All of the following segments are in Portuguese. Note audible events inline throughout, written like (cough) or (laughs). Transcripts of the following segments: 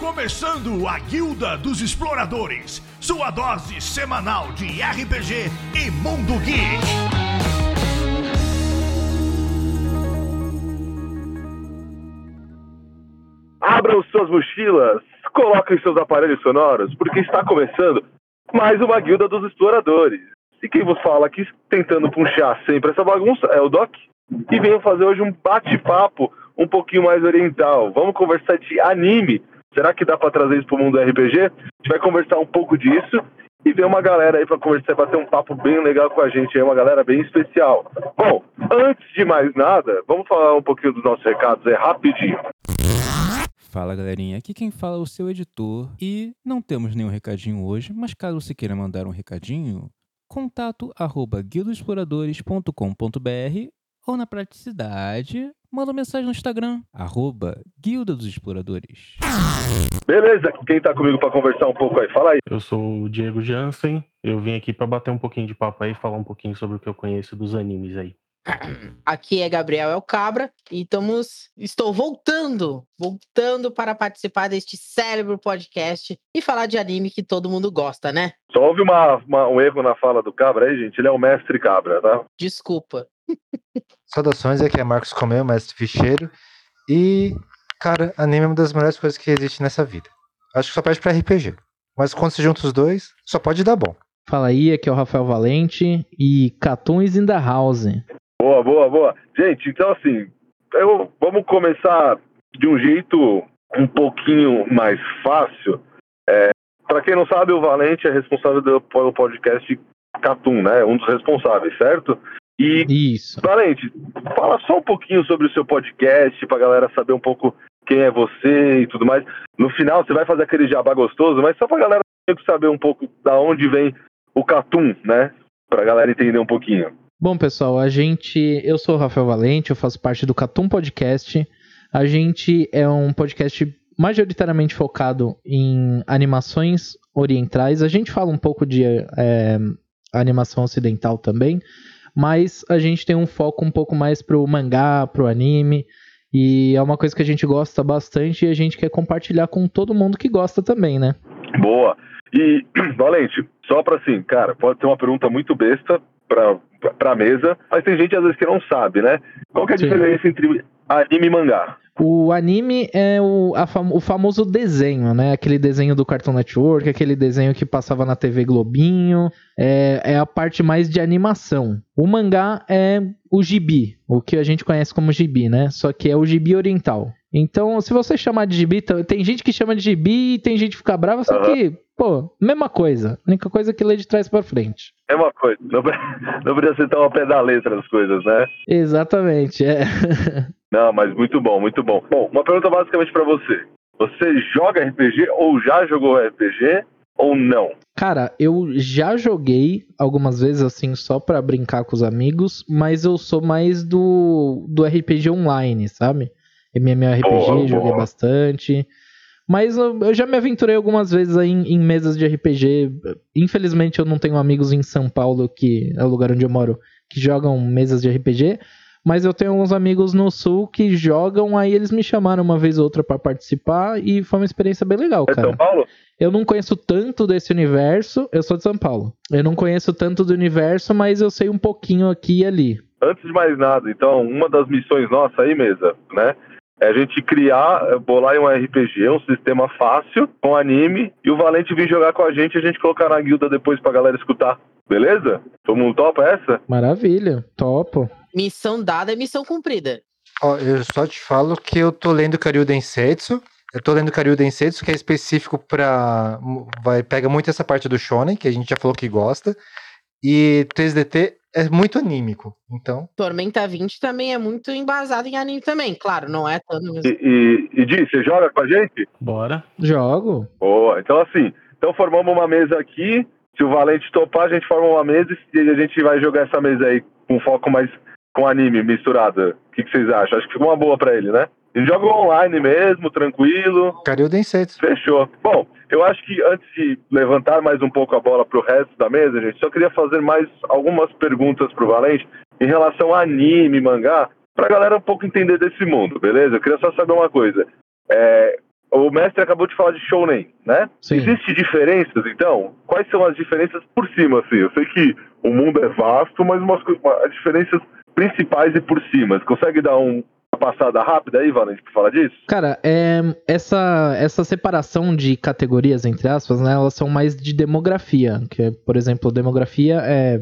começando a Guilda dos Exploradores, sua dose semanal de RPG e Mundo Geek. Abram suas mochilas, coloquem seus aparelhos sonoros, porque está começando mais uma Guilda dos Exploradores. E quem vos fala aqui, tentando puxar sempre essa bagunça, é o Doc. E venho fazer hoje um bate-papo um pouquinho mais oriental. Vamos conversar de anime. Será que dá para trazer isso para o mundo do RPG? A gente vai conversar um pouco disso e ver uma galera aí para conversar, bater um papo bem legal com a gente, aí uma galera bem especial. Bom, antes de mais nada, vamos falar um pouquinho dos nossos recados, é rapidinho. Fala galerinha, aqui quem fala é o seu editor e não temos nenhum recadinho hoje, mas caso você queira mandar um recadinho, contato arroba guildoexploradores.com.br ou na praticidade, manda mensagem no Instagram, arroba Guilda dos Exploradores. Beleza, quem tá comigo para conversar um pouco aí? Fala aí. Eu sou o Diego Jansen, eu vim aqui para bater um pouquinho de papo aí, falar um pouquinho sobre o que eu conheço dos animes aí. (clears throat) Aqui é Gabriel El Cabra e estamos, estou voltando, voltando para participar deste cérebro podcast e falar de anime que todo mundo gosta, né? Só houve uma, uma- um erro na fala do Cabra aí, gente. Ele é o mestre Cabra, tá? Desculpa. (laughs) Saudações, aqui é Marcos Comeu, mestre ficheiro. E, cara, anime é uma das melhores coisas que existe nessa vida. Acho que só pede pra RPG. Mas quando se junta os dois, só pode dar bom. Fala aí, aqui é o Rafael Valente e Cartoons in the House. Boa, boa, boa. Gente, então assim, eu, vamos começar de um jeito um pouquinho mais fácil. É, para quem não sabe, o Valente é responsável do- pelo podcast Catum, né? Um dos responsáveis, certo? E Isso. Valente, fala só um pouquinho sobre o seu podcast pra galera saber um pouco quem é você e tudo mais. No final você vai fazer aquele jabá gostoso, mas só pra galera saber um pouco da onde vem o Catum, né? Pra galera entender um pouquinho. Bom, pessoal, a gente. Eu sou o Rafael Valente, eu faço parte do Catum Podcast. A gente é um podcast majoritariamente focado em animações orientais. A gente fala um pouco de é, animação ocidental também, mas a gente tem um foco um pouco mais pro mangá, pro anime. E é uma coisa que a gente gosta bastante e a gente quer compartilhar com todo mundo que gosta também, né? Boa. E, (clears throat) Valente, só pra assim, cara, pode ter uma pergunta muito besta pra, pra mesa, mas tem gente às vezes que não sabe, né? Qual que é a Sim. diferença entre anime e mangá? O anime é o, a fam- o famoso desenho, né? Aquele desenho do Cartoon Network, aquele desenho que passava na TV Globinho. É, é a parte mais de animação. O mangá é o gibi, o que a gente conhece como gibi, né? Só que é o gibi oriental. Então, se você chamar de gibi, tem gente que chama de gibi e tem gente que fica brava, só Aham. que, pô, mesma coisa. A única coisa é que lê de trás pra frente. É uma coisa, não, (laughs) não precisa ser tão ao pé da letra das coisas, né? Exatamente, é. (laughs) Não, mas muito bom, muito bom. Bom, uma pergunta basicamente pra você. Você joga RPG ou já jogou RPG ou não? Cara, eu já joguei algumas vezes assim só pra brincar com os amigos, mas eu sou mais do, do RPG online, sabe? MMORPG, Boa, joguei boa. bastante. Mas eu, eu já me aventurei algumas vezes aí em, em mesas de RPG. Infelizmente eu não tenho amigos em São Paulo, que é o lugar onde eu moro, que jogam mesas de RPG. Mas eu tenho alguns amigos no sul que jogam, aí eles me chamaram uma vez ou outra pra participar e foi uma experiência bem legal, É de cara. São Paulo? Eu não conheço tanto desse universo. Eu sou de São Paulo. Eu não conheço tanto do universo, mas eu sei um pouquinho aqui e ali. Antes de mais nada, então, uma das missões nossas aí, mesa, né? É a gente criar, eh, bolar em um RPG, um sistema fácil, com anime, e o Valente vir jogar com a gente e a gente colocar na guilda depois pra galera escutar. Beleza? Todo mundo topa essa? Maravilha. Topo. Missão dada é missão cumprida. Ó, eu só te falo que eu tô lendo Karyu Densetsu. Eu tô lendo Karyu Densetsu, que é específico pra... Vai, pega muito essa parte do shonen, que a gente já falou que gosta. E 3DT é muito anímico. Então, Tormenta 20 também é muito embasado em anime também. Claro, não é tanto. E, e, e Di, você joga com a gente? Bora. Jogo. Boa. Então, assim, então formamos uma mesa aqui. Se o Valente topar, a gente forma uma mesa e a gente vai jogar essa mesa aí com foco mais com anime misturado. O que, que vocês acham? Acho que ficou uma boa pra ele, né? Ele joga online mesmo, tranquilo. Karyu Densetsu. Fechou. Bom, eu acho que antes de levantar mais um pouco a bola pro resto da mesa, gente, só queria fazer mais algumas perguntas pro Valente em relação a anime, mangá, pra galera um pouco entender desse mundo, beleza? Eu queria só saber uma coisa. É, o mestre acabou de falar de shounen, né? Sim. Existem diferenças, então? Quais são as diferenças por cima, assim? Eu sei que o mundo é vasto, mas umas, co- uma- as diferenças principais e por cima. Você consegue dar um- passada rápida aí, Valente, pra falar disso? Cara, é, essa, essa separação de categorias, entre aspas, né, elas são mais de demografia. Que, é, por exemplo, demografia é.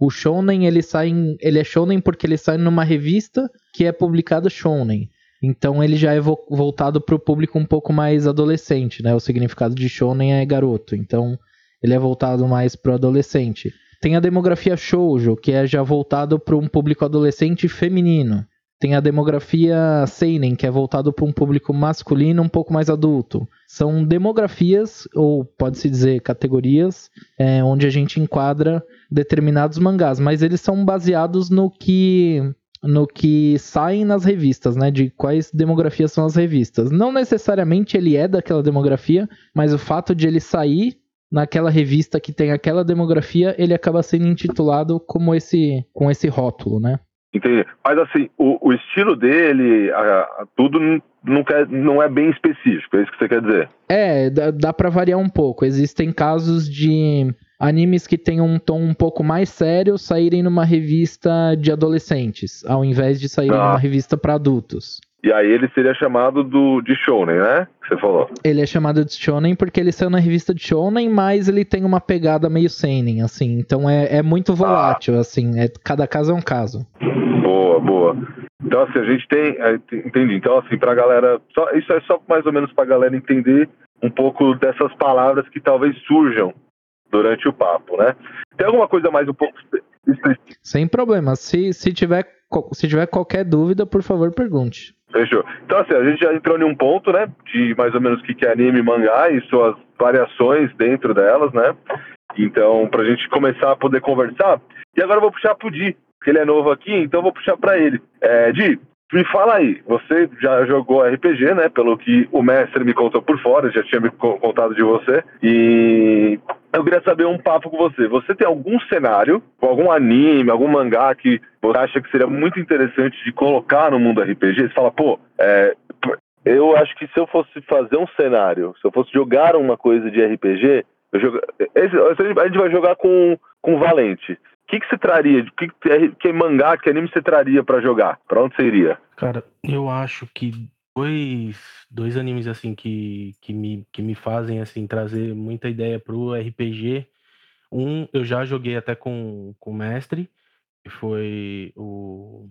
O Shonen, ele sai. em- ele é Shonen porque ele sai numa revista que é publicado Shonen. Então ele já é vo- voltado para o público um pouco mais adolescente, né? O significado de Shonen é garoto. Então ele é voltado mais pro adolescente. Tem a demografia Shoujo, que é já voltado para um público adolescente feminino. Tem a demografia Seinen, que é voltado para um público masculino um pouco mais adulto. São demografias, ou pode-se dizer categorias, é, onde a gente enquadra determinados mangás, mas eles são baseados no que no que saem nas revistas, né? De quais demografias são as revistas. Não necessariamente ele é daquela demografia, mas o fato de ele sair naquela revista que tem aquela demografia, ele acaba sendo intitulado como esse com esse rótulo, né? Entendi. Mas assim, o, o estilo dele, a- a- tudo não, quer, não é bem específico, é isso que você quer dizer? É, dá, dá pra variar um pouco. Existem casos de animes que têm um tom um pouco mais sério saírem numa revista de adolescentes, ao invés de saírem Ah. numa revista pra adultos. E aí ele seria chamado do, de shounen, né? Você falou. Ele é chamado de shonen porque ele saiu na revista de shonen, mas ele tem uma pegada meio seinen, assim. Então é, é muito volátil, assim. É, cada caso é um caso. Boa, boa. Então, assim, a gente tem. é, ent- Entendi. Então, assim, pra galera. Só, isso é só mais ou menos pra galera entender um pouco dessas palavras que talvez surjam durante o papo, né? Tem alguma coisa mais um pouco espe- específica? Sem problema. Se, se, tiver, se tiver qualquer dúvida, por favor, pergunte. Fechou. Então, assim, a gente já entrou em um ponto, né? De mais ou menos o que que é anime mangá e suas variações dentro delas, né? Então, pra gente começar a poder conversar. E agora eu vou puxar pro Di, que ele é novo aqui, então eu vou puxar pra ele. É, Di, me fala aí, você já jogou RPG, né? Pelo que o mestre me contou por fora, já tinha me co- contado de você. E eu queria saber um papo com você. Você tem algum cenário, algum anime, algum mangá que você acha que seria muito interessante de colocar no mundo RPG? Você fala, pô, é, eu acho que se eu fosse fazer um cenário, se eu fosse jogar uma coisa de RPG, eu esse- a gente vai jogar com, com Valente. Que, que você traria? Que, que, que mangá, que anime você traria pra jogar? Pra onde você iria? Cara, eu acho que dois, dois animes assim que, que, me, que me fazem assim trazer muita ideia pro RPG. Um eu já joguei até com, com o mestre, que foi o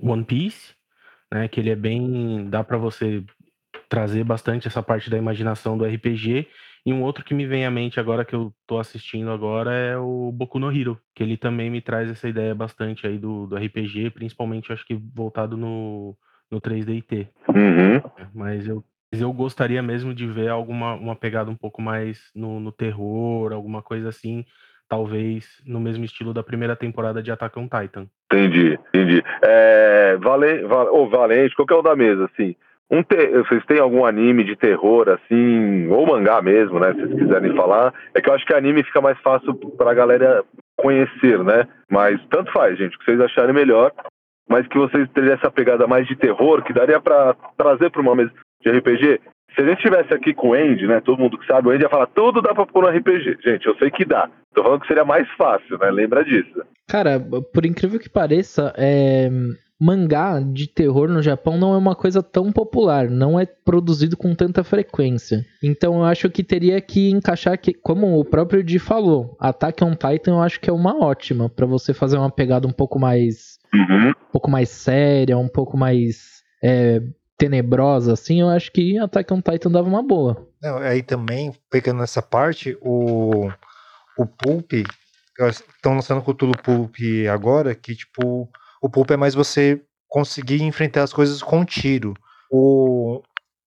One Piece, né? Que ele é bem. dá pra você trazer bastante essa parte da imaginação do RPG. E um outro que me vem à mente agora que eu tô assistindo agora é o Boku no Hero, que ele também me traz essa ideia bastante aí do, do RPG, principalmente acho que voltado no, no 3DT. Uhum. né? Mas eu, eu gostaria mesmo de ver alguma uma pegada um pouco mais no, no terror, alguma coisa assim, talvez no mesmo estilo da primeira temporada de Attack on Titan. Entendi, entendi. É, Valen, Val, ou Valente, qualquer um da mesa, assim. Um te- vocês têm algum anime de terror, assim, ou mangá mesmo, né? Se vocês quiserem falar. É que eu acho que anime fica mais fácil pra galera conhecer, né? Mas tanto faz, gente, o que vocês acharem melhor. Mas que vocês teriam essa pegada mais de terror, que daria pra trazer pra uma mesa de RPG. Se a gente estivesse aqui com o Andy, né? Todo mundo que sabe, o Andy ia falar, tudo dá pra pôr no RPG. Gente, eu sei que dá. Tô falando que seria mais fácil, né? Lembra disso. Cara, por incrível que pareça, é, mangá de terror no Japão não é uma coisa tão popular, não é produzido com tanta frequência. Então eu acho que teria que encaixar que, como o próprio Di falou, Attack on Titan eu acho que é uma ótima pra você fazer uma pegada um pouco mais, Uhum. um pouco mais séria, um pouco mais é, tenebrosa, assim. Eu acho que Attack on Titan dava uma boa. Não, aí também, pegando nessa parte, o, o Pulp, estão lançando o Cthulhu Pulp agora, que tipo, o Pulp é mais você conseguir enfrentar as coisas com tiro. O,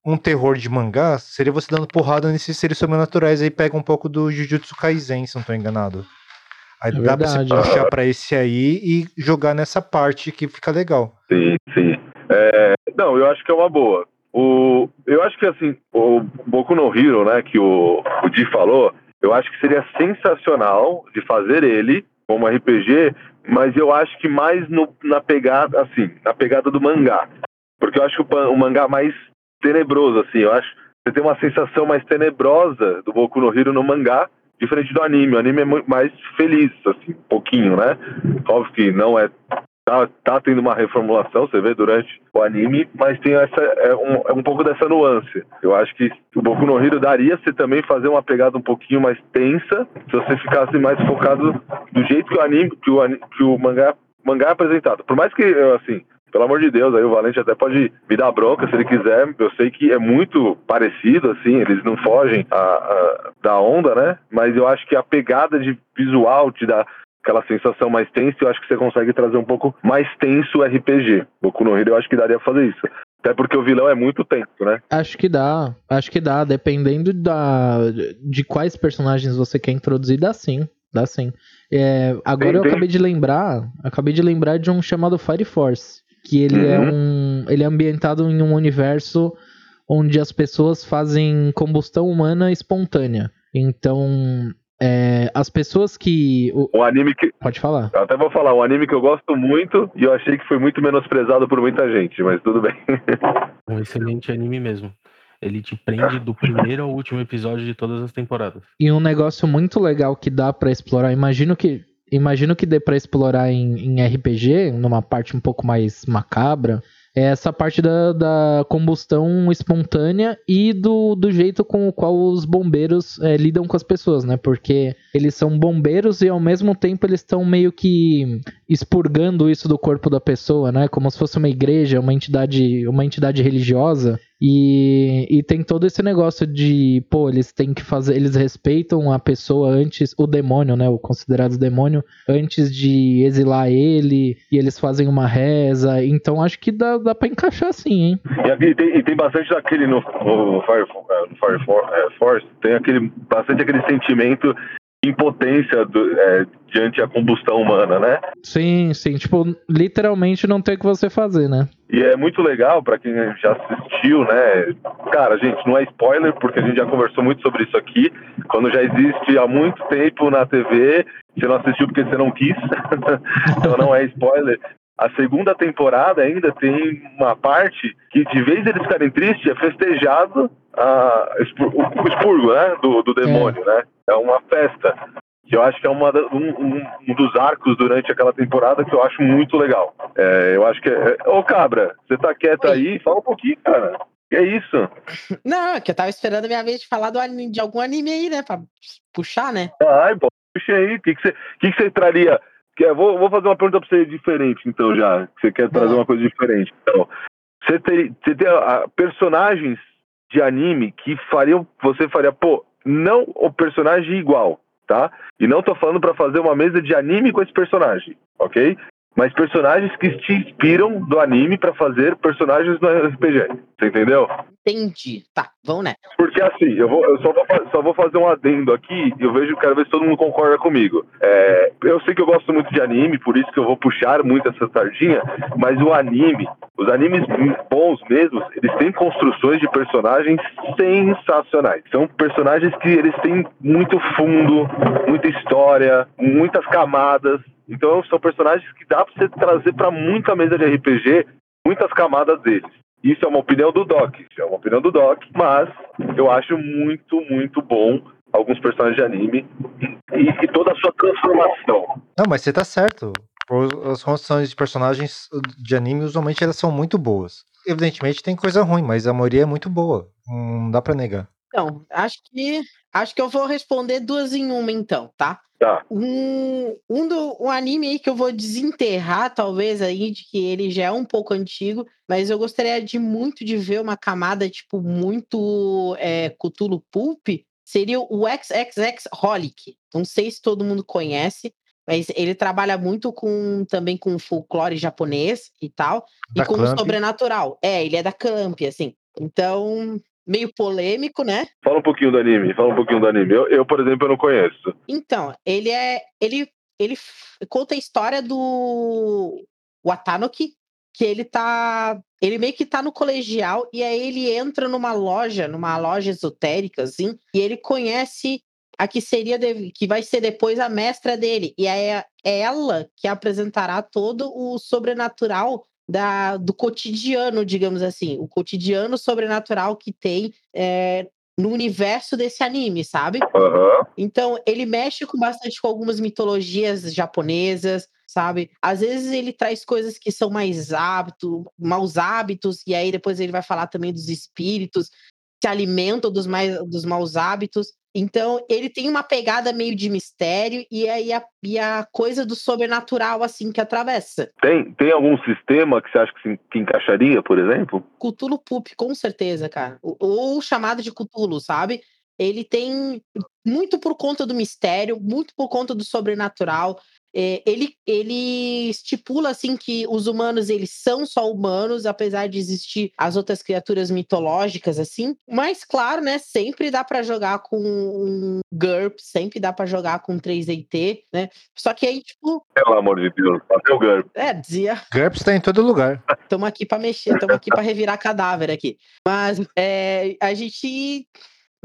um terror de mangá seria você dando porrada nesses seres sobrenaturais, aí pega um pouco do Jujutsu Kaisen, se não tô enganado. Aí É dá pra você verdade. puxar pra esse aí e jogar nessa parte que fica legal. Sim, sim. É, não, eu acho que é uma boa. O, eu acho que assim, o Boku no Hero, né, que o, o Di falou, eu acho que seria sensacional de fazer ele como RPG, mas eu acho que mais no, na pegada, assim, na pegada do mangá. Porque eu acho que o, o mangá mais tenebroso, assim, eu acho você tem uma sensação mais tenebrosa do Boku no Hero no mangá, diferente do anime. O anime é muito mais feliz, assim, um pouquinho, né? Óbvio que não é. Tá, tá tendo uma reformulação, você vê durante o anime, mas tem essa é um, é um pouco dessa nuance. Eu acho que o Boku no Hero daria se também fazer uma pegada um pouquinho mais tensa, se você ficasse mais focado do jeito que o anime, que o, que o mangá, mangá é apresentado. Por mais que, assim, pelo amor de Deus, aí o Valente até pode me dar bronca se ele quiser. Eu sei que é muito parecido, assim, eles não fogem a, a, da onda, né? Mas eu acho que a pegada de visual te dá aquela sensação mais tensa, eu acho que você consegue trazer um pouco mais tenso o RPG. Boku no Hero eu acho que daria pra fazer isso. Até porque o vilão é muito tenso, né? Acho que dá, acho que dá, dependendo da, de quais personagens você quer introduzir, dá sim, dá sim. É, agora tem, eu tem. acabei de lembrar, acabei de lembrar de um chamado Fire Force que ele é uhum. é um ele é ambientado em um universo onde as pessoas fazem combustão humana espontânea. Então, é, as pessoas que. O... anime que. Pode falar. Eu até vou falar, um anime que eu gosto muito e eu achei que foi muito menosprezado por muita gente, mas tudo bem. (laughs) um excelente anime mesmo. Ele te prende do primeiro ao último episódio de todas as temporadas. E um negócio muito legal que dá para explorar, imagino que imagino que dê para explorar em, em RPG, numa parte um pouco mais macabra, essa parte da, da combustão espontânea e do, do jeito com o qual os bombeiros é, lidam com as pessoas, né? Porque eles são bombeiros e ao mesmo tempo eles estão meio que expurgando isso do corpo da pessoa, né? Como se fosse uma igreja, uma entidade, uma entidade religiosa. E, e tem todo esse negócio de, pô, eles têm que fazer, eles respeitam a pessoa antes, o demônio, né, o considerado demônio, antes de exilar ele, e eles fazem uma reza, então acho que dá, dá pra encaixar sim, hein. E, tem, e tem bastante daquele no, no Fire, é, no Fire é, Force, tem aquele, bastante aquele sentimento impotência do, é, diante a combustão humana, né? Sim, sim. Tipo, literalmente não tem o que você fazer, né? E é muito legal para quem já assistiu, né? Cara, gente, não é spoiler, porque a gente já conversou muito sobre isso aqui. Quando já existe há muito tempo na TV, você não assistiu porque você não quis. (laughs) então não é spoiler. A segunda temporada ainda tem uma parte que, de vez eles ficarem tristes, é festejado a, o expurgo né? do, do demônio, é. né? É uma festa. Que eu acho que é uma, um, um, dos arcos durante aquela temporada que eu acho muito legal. É, eu acho que é. Ô, Cabra, você tá quieto aí? Fala um pouquinho, cara. Que é isso? (laughs) Não, que eu tava esperando a minha vez de falar do, de algum anime aí, né? Pra puxar, né? Ai, pô, puxa aí. O que, que, você, que, que você traria? Que, vou, vou fazer uma pergunta pra você diferente, então, já. Você quer trazer uma coisa diferente. Então, você, ter, você tem uh, personagens de anime que fariam. Você faria, pô, não o personagem igual, tá? E não tô falando para fazer uma mesa de anime com esse personagem, ok? Mas personagens que te inspiram do anime para fazer personagens no RPG. Você entendeu? Entendi. Tá, vamos né? Porque assim, eu, vou, eu só, vou, só vou fazer um adendo aqui e eu vejo, quero ver se todo mundo concorda comigo. É, eu sei que eu gosto muito de anime, por isso que eu vou puxar muito essa sardinha, mas o anime, os animes bons mesmos, eles têm construções de personagens sensacionais. São personagens que eles têm muito fundo, muita história, muitas camadas. Então são personagens que dá pra você trazer para muita mesa de RPG, muitas camadas deles. Isso é uma opinião do Doc, é uma opinião do Doc, mas eu acho muito, muito bom alguns personagens de anime e, e toda a sua transformação. Não, mas você tá certo. As construções de personagens de anime, usualmente, elas são muito boas. Evidentemente tem coisa ruim, mas a maioria é muito boa. Não dá para negar. Então, acho que acho que eu vou responder duas em uma, então, tá? Tá. Um, um, do, um anime aí que eu vou desenterrar, talvez, aí, de que ele já é um pouco antigo, mas eu gostaria de muito de ver uma camada, tipo, muito é, Cthulhu Pulp, seria o XXX Holic. Não sei se todo mundo conhece, mas ele trabalha muito com também com folclore japonês e tal, da e com o sobrenatural. É, ele é da Clamp, assim. Então, meio polêmico, né? Fala um pouquinho do anime, fala um pouquinho do anime. Eu, eu por exemplo, eu não conheço. Então, ele é. Ele, ele conta a história do Watanoki, que ele tá. Ele meio que tá no colegial e aí ele entra numa loja, numa loja esotérica, assim, e ele conhece a que seria de, que vai ser depois a mestra dele. E é, é ela que apresentará todo o sobrenatural da, do cotidiano, digamos assim, o cotidiano sobrenatural que tem é, no universo desse anime, sabe? Aham. Então, ele mexe com bastante com algumas mitologias japonesas, sabe? Às vezes ele traz coisas que são mais hábitos, maus hábitos, e aí depois ele vai falar também dos espíritos que alimentam dos, mais, dos maus hábitos. Então, ele tem uma pegada meio de mistério e aí a, e a coisa do sobrenatural, assim, que atravessa. Tem, tem algum sistema que você acha que, se, que encaixaria, por exemplo? Cthulhu Poop, com certeza, cara. Ou, ou chamado de Cthulhu, sabe? Ele tem muito por conta do mistério, muito por conta do sobrenatural. É, ele, ele estipula assim que os humanos eles são só humanos, apesar de existir as outras criaturas mitológicas assim. Mas claro, né? Sempre dá para jogar com um GURP, sempre dá para jogar com 3DT, né? Só que aí tipo, Pelo amor de Deus, até o GURP. é, dizia GURPS tá em todo lugar. Estamos aqui para mexer, estamos aqui para revirar cadáver aqui. Mas é, a gente.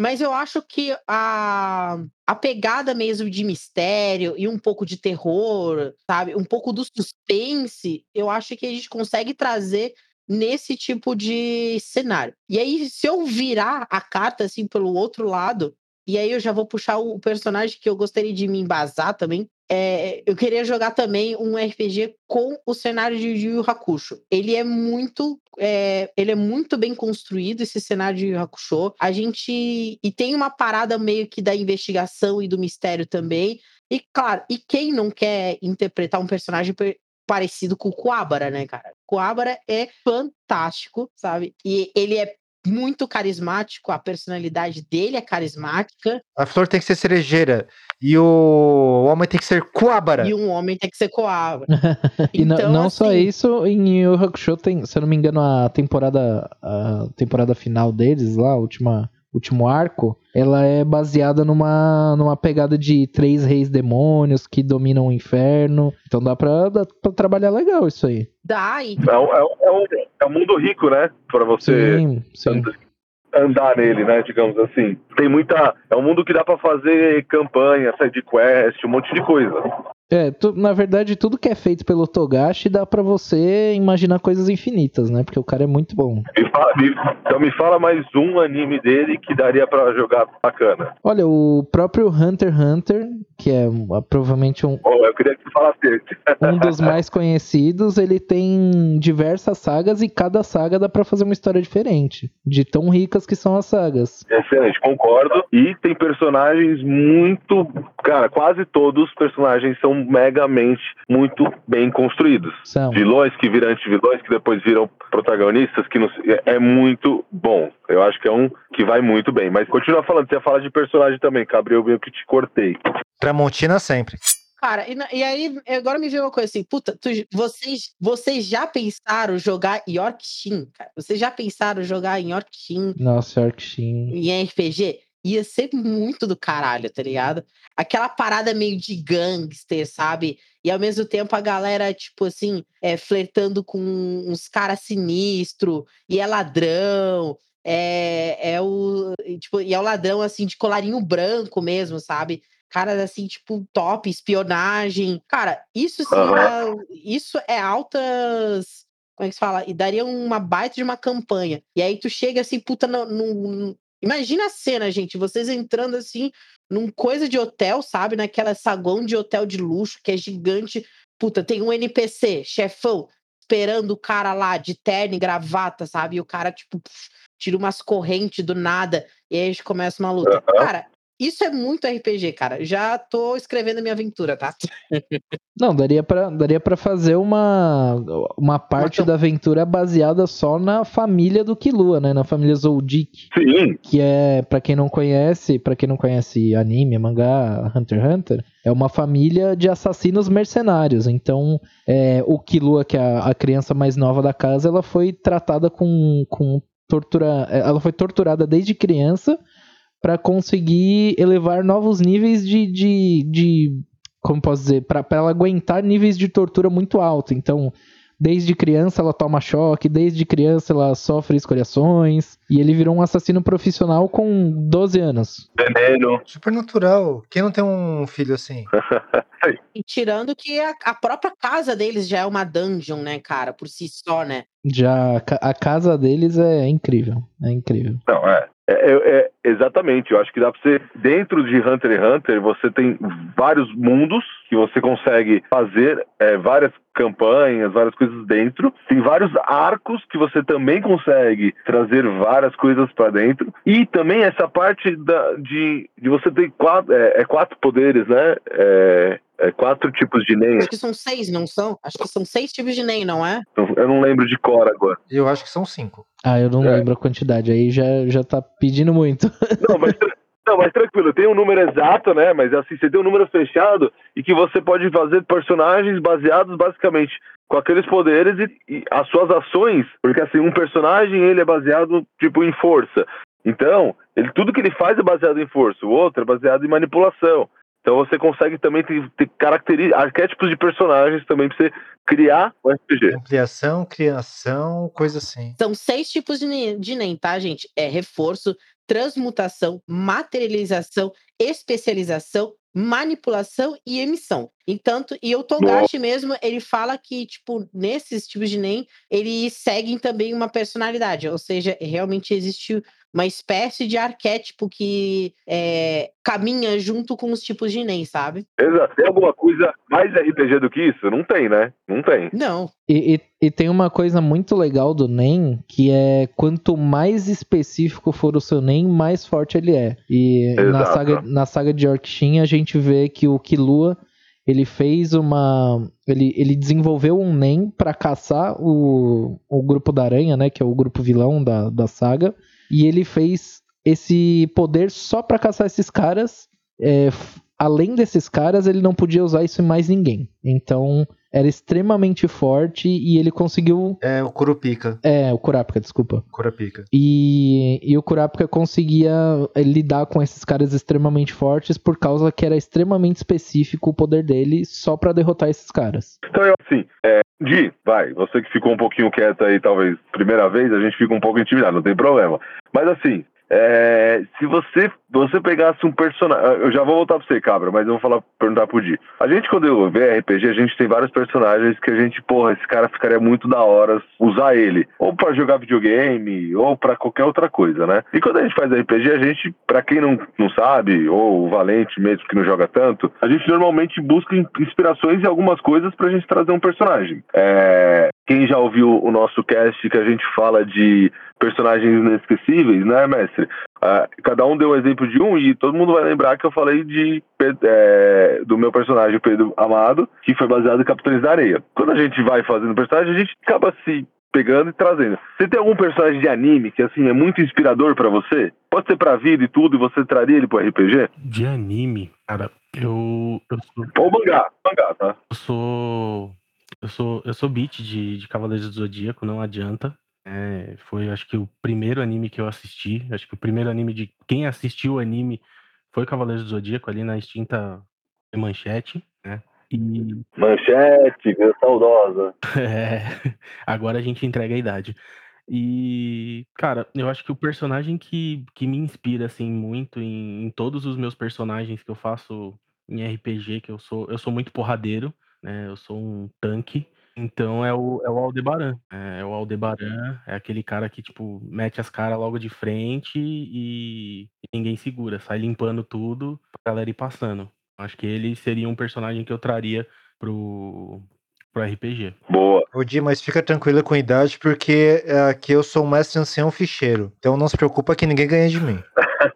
Mas eu acho que a, a pegada mesmo de mistério e um pouco de terror, sabe? Um pouco do suspense, eu acho que a gente consegue trazer nesse tipo de cenário. E aí, se eu virar a carta assim pelo outro lado, e aí eu já vou puxar o personagem que eu gostaria de me embasar também. É, eu queria jogar também um RPG com o cenário de Yu Yu Hakusho. Ele é muito, é, ele é muito bem construído esse cenário de Yu Yu Hakusho. A gente e tem uma parada meio que da investigação e do mistério também. E claro, e quem não quer interpretar um personagem per- parecido com o Kuwabara, né, cara? Kuwabara é fantástico, sabe? E ele é muito carismático, a personalidade dele é carismática. A flor tem que ser cerejeira. E o homem tem que ser coabara. E um homem tem que ser Kuwabara. (laughs) E não- Então, não, só assim- isso, em Yu Hakusho tem, se eu não me engano, a temporada, a temporada final deles lá, a última, último arco, ela é baseada numa, numa pegada de três reis demônios que dominam o inferno. Então dá pra, dá pra trabalhar legal isso aí. Dá, e É, um- é, um- é um, é um mundo rico, né? Pra você Sim, sim. andar nele, né? Digamos assim. Tem muita. É um mundo que dá pra fazer campanha, side quest, um monte de coisa. É, tu- na verdade, tudo que é feito pelo Togashi dá pra você imaginar coisas infinitas, né? Porque o cara é muito bom. Me fala- me- então me fala mais um anime dele que daria pra jogar bacana. Olha, o próprio Hunter x Hunter, que é provavelmente um, Oh, eu queria que você falasse (laughs) um dos mais conhecidos, ele tem diversas sagas e cada saga dá pra fazer uma história diferente, de tão ricas que são as sagas. Excelente, concordo. E tem personagens muito. Cara, quase todos os personagens são megamente muito bem construídos. São. Vilões que viram anti-vilões, que depois viram protagonistas, que não é- é muito bom. Eu acho que é um que vai muito bem. Mas continua falando, você ia falar de personagem também, Gabriel, meio que te cortei. Tramontina sempre. Cara, e, e aí agora me veio uma coisa assim, puta, tu- vocês, vocês já pensaram jogar Yorkshire, cara? Vocês já pensaram jogar em Yorkshire Nossa, Yorkshire. em RPG? Ia ser muito do caralho, tá ligado? Aquela parada meio de gangster, sabe? E ao mesmo tempo a galera, tipo assim, é, flertando com uns caras sinistros, e é ladrão, é, é o. Tipo, e é o ladrão, assim, de colarinho branco mesmo, sabe? Caras assim, tipo, top, espionagem. Cara, isso sim, é- isso é altas. Como é que se fala? E daria uma baita de uma campanha. E aí tu chega assim, puta, no- Imagina a cena, gente. Vocês entrando assim, num coisa de hotel, sabe? Naquela saguão de hotel de luxo que é gigante. Puta, tem um NPC, chefão, esperando o cara lá de terno e gravata, sabe? E o cara, tipo, tira umas correntes do nada. E aí a gente começa uma luta. Cara, isso é muito RPG, cara. Já tô escrevendo a minha aventura, tá? Não, daria pra, daria pra fazer uma, uma parte da aventura baseada só na família do Killua, né? Na família Zoldyck. Sim, que é, pra quem não conhece, para quem não conhece anime, mangá, Hunter x Hunter, é uma família de assassinos mercenários. Então, é, o Killua, que é a, a criança mais nova da casa, ela foi tratada com, com tortura, ela foi torturada desde criança pra conseguir elevar novos níveis de, de, de como posso dizer, Pra pra ela aguentar níveis de tortura muito alto. Então, desde criança ela toma choque, desde criança ela sofre escoriações, e ele virou um assassino profissional com 12 anos. Veneno. Supernatural. Quem não tem um filho assim? (laughs) E tirando que a, a própria casa deles já é uma dungeon, né, cara, por si só, né? Já a ca- a casa deles é incrível, é incrível. Não. É, é- é, exatamente, eu acho que dá pra você, dentro de Hunter x Hunter, você tem vários mundos que você consegue fazer é, várias campanhas, várias coisas dentro. Tem vários arcos que você também consegue trazer várias coisas pra dentro. E também essa parte da, de, de você ter quatro, é, é quatro poderes, né? É, é quatro tipos de Nen. Acho que são seis, não são? Acho que são seis tipos de NEM, não é? Eu não lembro de cor agora. Eu acho que são cinco. Ah, eu não É. lembro a quantidade, aí já, já tá pedindo muito. Não, mas, não, mas tranquilo, tem um número exato, né? Mas assim, você tem um número fechado e que você pode fazer personagens baseados basicamente com aqueles poderes e, e as suas ações, porque assim, um personagem ele é baseado tipo em força. Então, ele, tudo que ele faz é baseado em força, o outro é baseado em manipulação. Então você consegue também ter, ter características, arquétipos de personagens também pra você criar o RPG. Ampliação, criação, coisa assim. São seis tipos de de NEM, tá, gente? É reforço, transmutação, materialização, especialização, manipulação e emissão. Entanto, e o Togashi mesmo, ele fala que, tipo, nesses tipos de NEM, eles seguem também uma personalidade, ou seja, realmente existe uma espécie de arquétipo que é, caminha junto com os tipos de NEM, sabe? Exato. Tem alguma coisa mais RPG do que isso? Não tem, né? Não tem. Não. E, e- e tem uma coisa muito legal do NEM, que é quanto mais específico for o seu NEM, mais forte ele é. E na saga, na saga de Orkshin a gente vê que o Killua, ele fez uma... Ele, ele desenvolveu um NEM pra caçar o, o grupo da aranha, né? Que é o grupo vilão da, da saga. E ele fez esse poder só pra caçar esses caras. É, além desses caras, ele não podia usar isso em mais ninguém. Então, era extremamente forte e ele conseguiu. É o Kurupika. É, o Kurapika, desculpa. Kurapika. E, e o Kurapika conseguia eh, lidar com esses caras extremamente fortes por causa que era extremamente específico o poder dele só pra derrotar esses caras. Então, eu, assim, é, Di, vai, você que ficou um pouquinho quieto aí, talvez, primeira vez, a gente fica um pouco intimidado, não tem problema. Mas, assim, é, se você, você pegasse um personagem. Eu já vou voltar pra você, cabra, mas eu vou falar, perguntar pro Di. A gente, quando eu vê RPG, a gente tem vários personagens que a gente, porra, esse cara ficaria muito da hora usar ele. Ou pra jogar videogame, ou pra qualquer outra coisa, né? E quando a gente faz RPG, a gente, pra quem não, não sabe, ou o Valente mesmo que não joga tanto, a gente normalmente busca in- inspirações em algumas coisas pra gente trazer um personagem. É, quem já ouviu o nosso cast que a gente fala de personagens inesquecíveis, né, mestre? Ah, cada um deu um exemplo de um e todo mundo vai lembrar que eu falei de é, do meu personagem Pedro Amado, que foi baseado em Capitães da Areia. Quando a gente vai fazendo personagem, a gente acaba se pegando e trazendo. Você tem algum personagem de anime que assim é muito inspirador pra você? Pode ser pra vida e tudo, e você traria ele pro RPG? De anime, cara, eu. Eu sou. Ou mangá, mangá, tá? Eu sou. Eu sou, eu sou beat de, de Cavaleiros do Zodíaco, não adianta. É, foi, acho que, o primeiro anime que eu assisti. Acho que o primeiro anime de. Quem assistiu o anime foi Cavaleiros do Zodíaco, ali na extinta manchete, né? E Manchete, saudosa. (laughs) é, agora a gente entrega a idade. E, cara, eu acho que o personagem que, que me inspira, assim, muito em, em todos os meus personagens que eu faço em RPG, que eu sou, eu sou muito porradeiro, né? Eu sou um tanque. Então é o, é o Aldebaran. É, é o Aldebaran, é aquele cara que, tipo, mete as caras logo de frente e, e ninguém segura, sai limpando tudo pra galera ir passando. Acho que ele seria um personagem que eu traria pro, pro RPG. Boa. Ô Di, mas fica tranquila com a idade, porque é, aqui eu sou um mestre ancião ficheiro. Então não se preocupa que ninguém ganha de mim. (laughs)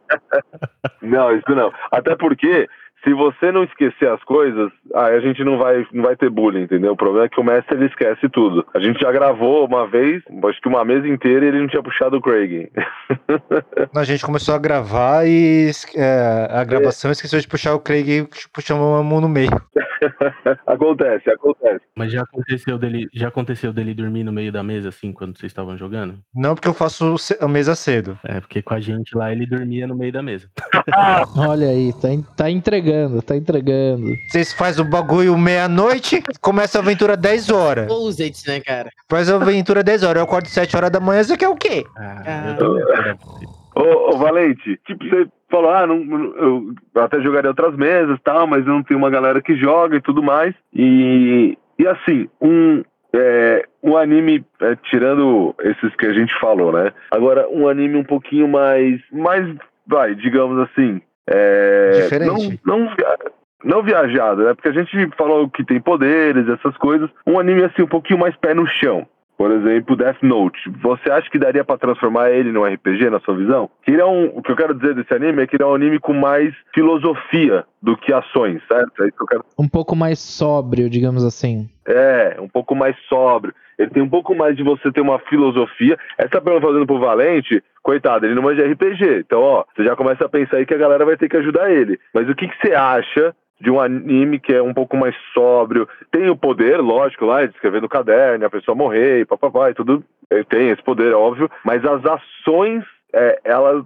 Não, isso não. Até porque, se você não esquecer as coisas, aí a gente não vai, não vai ter bullying, entendeu? O problema é que o mestre ele esquece tudo. A gente já gravou uma vez, acho que uma mesa inteira, e ele não tinha puxado o Craig. A gente começou a gravar e é, a gravação esqueceu de puxar o Craig e puxamos uma mão no meio. (laughs) acontece, acontece. Mas já aconteceu dele, já aconteceu dele dormir no meio da mesa, assim, quando vocês estavam jogando? Não, porque eu faço a mesa cedo. É, porque com a gente lá ele dormia no meio da mesa. (laughs) Olha aí, tá, tá entregando, tá entregando. Vocês fazem o bagulho meia-noite, começa a aventura 10 horas. Posits, né, cara? Faz a aventura 10 horas, eu acordo 7 horas da manhã, você quer o quê? Ah, Ah. eu. Ô, ô, Valente, tipo, você falou, ah, não, eu até jogaria outras mesas tal, mas eu não tenho uma galera que joga e tudo mais. E, e assim, um, é, um anime, é, tirando esses que a gente falou, né? Agora, um anime um pouquinho mais, mais vai, digamos assim, é, Diferente. Não, não, não viajado, né? Porque a gente falou que tem poderes, essas coisas. Um anime assim, um pouquinho mais pé no chão. Por exemplo, Death Note. Você acha que daria pra transformar ele num RPG, na sua visão? Que ele é um, o que eu quero dizer desse anime é que ele é um anime com mais filosofia do que ações, certo? É isso que eu quero Um pouco mais sóbrio, digamos assim. é, um pouco mais sóbrio. Ele tem um pouco mais de você ter uma filosofia. Essa pergunta fazendo pro Valente, coitado, ele não manja RPG. Então, ó, você já começa a pensar aí que a galera vai ter que ajudar ele. Mas o que, que você acha de um anime que é um pouco mais sóbrio? Tem o poder, lógico, lá, de escrever no caderno, a pessoa morrer, e papapá, e tudo. é, Tem esse poder, é óbvio. Mas as ações, é, elas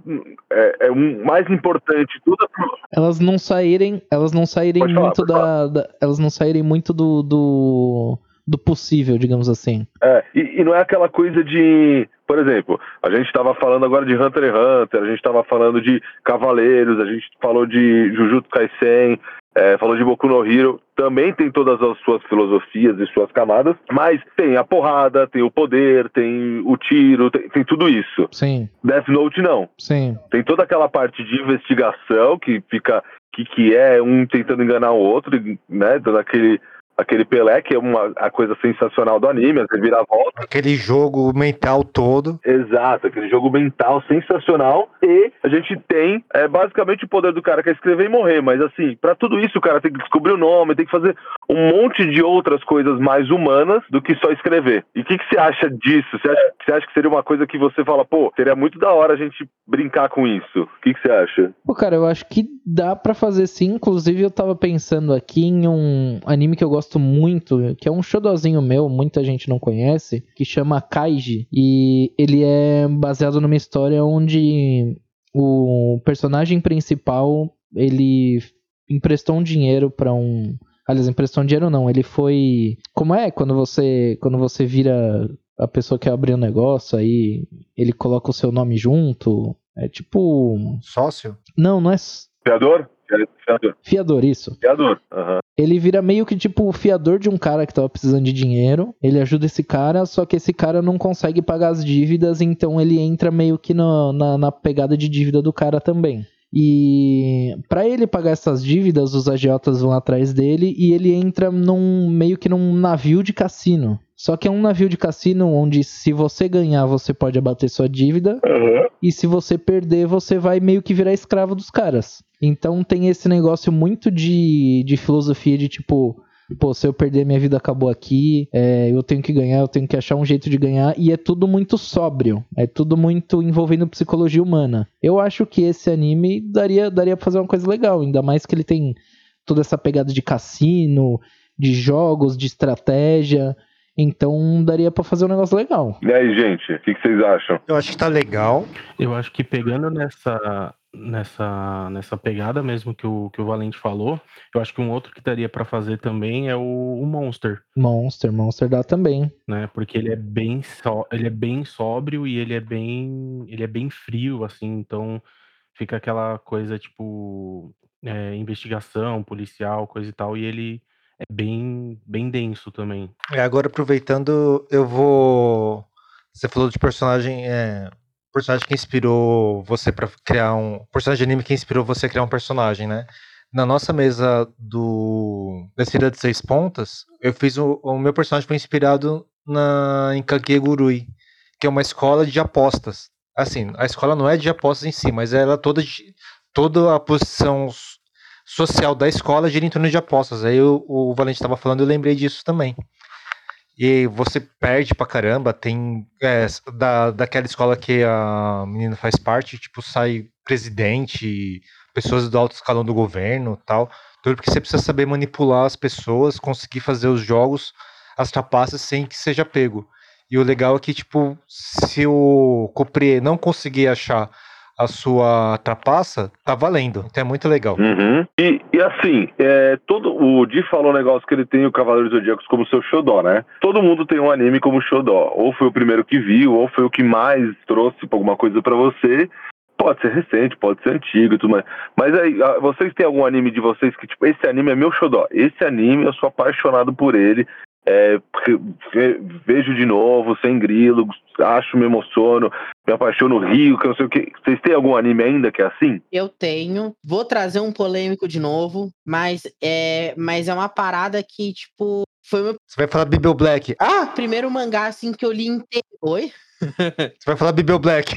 é, é um mais importante. Tudo Elas não saírem, elas não saírem Pode falar, muito pode da, da- elas não saírem muito do, do do possível, digamos assim. É, e, e não é aquela coisa de. Por exemplo, a gente estava falando agora de Hunter x Hunter, a gente estava falando de Cavaleiros, a gente falou de Jujutsu Kaisen, é, falou de Boku no Hero. Também tem todas as suas filosofias e suas camadas, mas tem a porrada, tem o poder, tem o tiro, tem, tem tudo isso. Sim, Death Note não. sim. Tem toda aquela parte de investigação que fica. que, que é um tentando enganar o outro, né? Dando aquele. Pelé, que é uma a coisa sensacional do anime, as reviravoltas. Aquele jogo mental todo. Exato, aquele jogo mental sensacional. E a gente tem é, basicamente o poder do cara que é escrever e morrer. Mas assim, pra tudo isso o cara tem que descobrir o nome, tem que fazer um monte de outras coisas mais humanas do que só escrever. E o que, que você acha disso? Você acha, você acha que seria uma coisa que você fala, pô, seria muito da hora a gente brincar com isso? O que, que você acha? Pô, cara, eu acho que dá pra fazer sim. Inclusive, eu tava pensando aqui em um anime que eu gosto muito, que é um xodozinho meu, muita gente não conhece, que chama Kaiji. E ele é baseado numa história onde o personagem principal, ele emprestou um dinheiro pra um... Aliás, emprestou um dinheiro não, ele foi... Como é quando você, quando você vira a pessoa que abriu um negócio, aí ele coloca o seu nome junto... É tipo... Sócio? Não, não é Fiador? Fiador. fiador, isso. Fiador. Aham. Ele vira meio que tipo o fiador de um cara que tava precisando de dinheiro. Ele ajuda esse cara, só que esse cara não consegue pagar as dívidas, então ele entra meio que no- na, na pegada de dívida do cara também. E pra ele pagar essas dívidas, os agiotas vão atrás dele e ele entra num meio que num navio de cassino. Só que é um navio de cassino onde se você ganhar, você pode abater sua dívida Aham. e se você perder, você vai meio que virar escravo dos caras. Então tem esse negócio muito de, de filosofia de tipo, pô, se eu perder, minha vida acabou aqui, é, eu tenho que ganhar, eu tenho que achar um jeito de ganhar, e é tudo muito sóbrio, é tudo muito envolvendo psicologia humana. Eu acho que esse anime daria, daria pra fazer uma coisa legal, ainda mais que ele tem toda essa pegada de cassino, de jogos, de estratégia. Então daria pra fazer um negócio legal. E aí, gente, o que, que vocês acham? Eu acho que tá legal. Eu acho que pegando nessa nessa nessa pegada mesmo que o, que o Valente falou, eu acho que um outro que daria pra fazer também é o, o Monster, Monster, Monster dá também. né? Porque ele é bem só, ele é bem sóbrio e ele é bem ele é bem frio assim, então fica aquela coisa tipo é, investigação policial, coisa e tal, e ele é bem bem denso também. É, agora aproveitando, eu vou. Você falou de personagem. É... Personagem que inspirou você pra criar um. Personagem de anime que inspirou você a criar um personagem, né? Na nossa mesa do. Da Esfera de Seis Pontas, eu fiz o. O meu personagem foi inspirado na, em Kagegurui, que é uma escola de apostas. Assim, a escola não é de apostas em si, mas ela é toda toda a posição social da escola gira em torno de apostas. Aí o, o Valente estava falando, eu lembrei disso também. E você perde pra caramba, tem é, da, daquela escola que a menina faz parte, tipo, sai presidente, pessoas do alto escalão do governo tal. Tudo porque você precisa saber manipular as pessoas, conseguir fazer os jogos, as trapaças sem que seja pego. E o legal é que, tipo, se o Coprier não conseguir achar a sua trapaça, tá valendo. Então é muito legal. Uhum. E, e assim, é, todo, o Di falou um negócio que ele tem o Cavaleiros Zodíacos como seu xodó, né? Todo mundo tem um anime como xodó. Ou foi o primeiro que viu, ou foi o que mais trouxe alguma coisa para você. Pode ser recente, pode ser antigo e tudo mais. Mas aí, ah, vocês têm algum anime de vocês que, tipo, esse anime é meu xodó. Esse anime, eu sou apaixonado por ele. É, vejo de novo, sem grilo, acho, me emociono, me apaixono, rio, que não sei o que. Vocês têm algum anime ainda que é assim? Eu tenho. Vou trazer um polêmico de novo, mas é, mas é uma parada que, tipo, foi meu. Você vai falar Bible Black. Ah! Primeiro mangá, assim, que eu li inteiro. Oi? (laughs) Você vai falar Bible Black.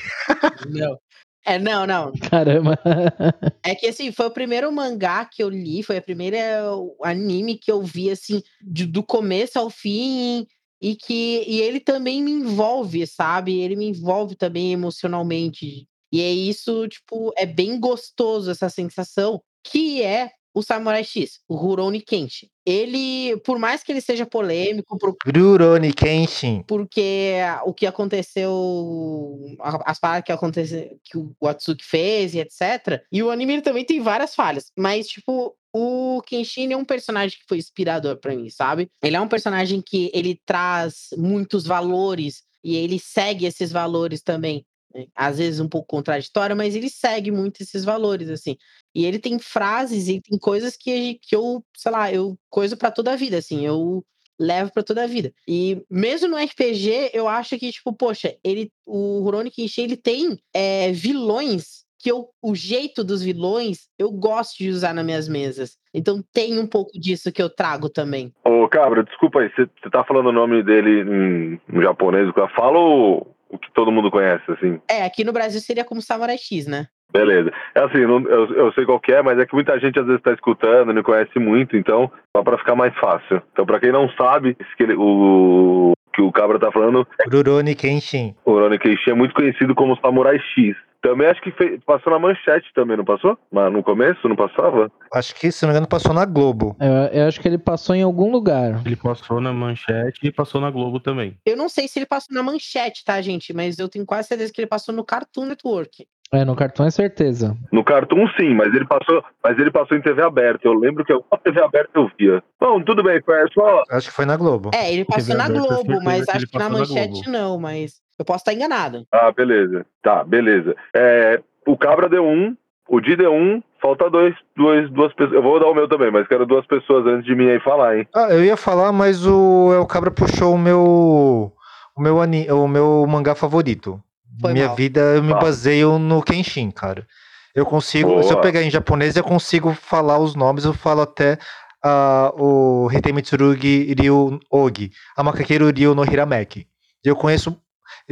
Não. É, não, não. Caramba. (laughs) É que assim, foi o primeiro mangá que eu li, foi a primeira anime que eu vi assim, de, do começo ao fim, e que e ele também me envolve, sabe? Ele me envolve também emocionalmente. E é isso, tipo, é bem gostoso essa sensação, que é o Samurai X, o Rurouni Kenshin. Ele, por mais que ele seja polêmico, por, Rurouni Kenshin. porque o que aconteceu, as paradas que aconteceu, que o Atsuki fez e etc. E o anime também tem várias falhas, mas tipo, o Kenshin é um personagem que foi inspirador para mim, sabe? Ele é um personagem que ele traz muitos valores e ele segue esses valores também. Né? Às vezes um pouco contraditório, mas ele segue muito esses valores, assim. E ele tem frases e tem coisas que, que eu, sei lá, eu coiso para toda a vida, assim. Eu levo para toda a vida. E mesmo no RPG, eu acho que, tipo, poxa, ele, o Rurouni Kenshin, ele tem é, vilões que eu, o jeito dos vilões, eu gosto de usar nas minhas mesas. Então tem um pouco disso que eu trago também. Ô, Cabra, desculpa aí, você tá falando o nome dele em, em japonês, o, o que todo mundo conhece, assim. É, aqui no Brasil seria como Samurai X, né? Beleza. É assim, não- eu, eu sei qual que é, mas é que muita gente às vezes tá escutando, não conhece muito, então, só pra ficar mais fácil. Então, pra quem não sabe, que ele- o que o Cabra tá falando, Rurouni Kenshin. o Ronnie Kenshin é muito conhecido como Samurai X. Também acho que fez- passou na manchete também, não passou? Mas no começo, não passava? Acho que, se não me engano, passou na Globo. Eu, eu acho que ele passou em algum lugar. Ele passou na manchete e passou na Globo também. Eu não sei se ele passou na manchete, tá, gente? Mas eu tenho quase certeza que ele passou no Cartoon Network. É, no cartão é certeza. No Cartoon sim, mas ele passou, mas ele passou em TV aberta. Eu lembro que alguma TV aberta eu via. Bom, tudo bem, pessoal. Acho que foi na Globo. É, ele passou na Globo, mas acho ele que na na manchete Globo. não, mas eu posso estar enganado. Ah, beleza. Tá, beleza. É, o Cabra deu um, o Di deu um, falta dois, duas, duas pessoas. Eu vou dar o meu também, mas quero duas pessoas antes de mim aí falar, hein? Ah, eu ia falar, mas o El Cabra puxou o meu o meu ani, o meu mangá favorito. Foi Minha mal. vida eu me Fala. baseio no Kenshin, cara. Eu consigo, se eu Boa. pegar em japonês, eu consigo falar os nomes, eu falo até ah, o Hitei Mitsurugi Ryu Ogi, a Makakeru Ryu no Hirameki. E Eu conheço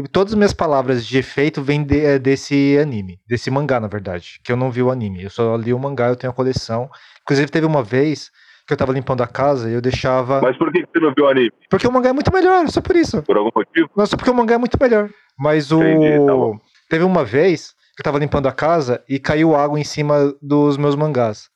todas as minhas palavras de efeito vêm de- eh, desse anime, desse mangá, na verdade, que eu não vi o anime. Eu só li o mangá, eu tenho a coleção. Inclusive teve uma vez que eu tava limpando a casa e eu deixava Mas por que você não viu o anime? porque o mangá é muito melhor, só por isso. Por algum motivo? Não, só porque o mangá é muito melhor. Mas o. Entendi, tá bom. Teve uma vez que eu tava limpando a casa e caiu água em cima dos meus mangás.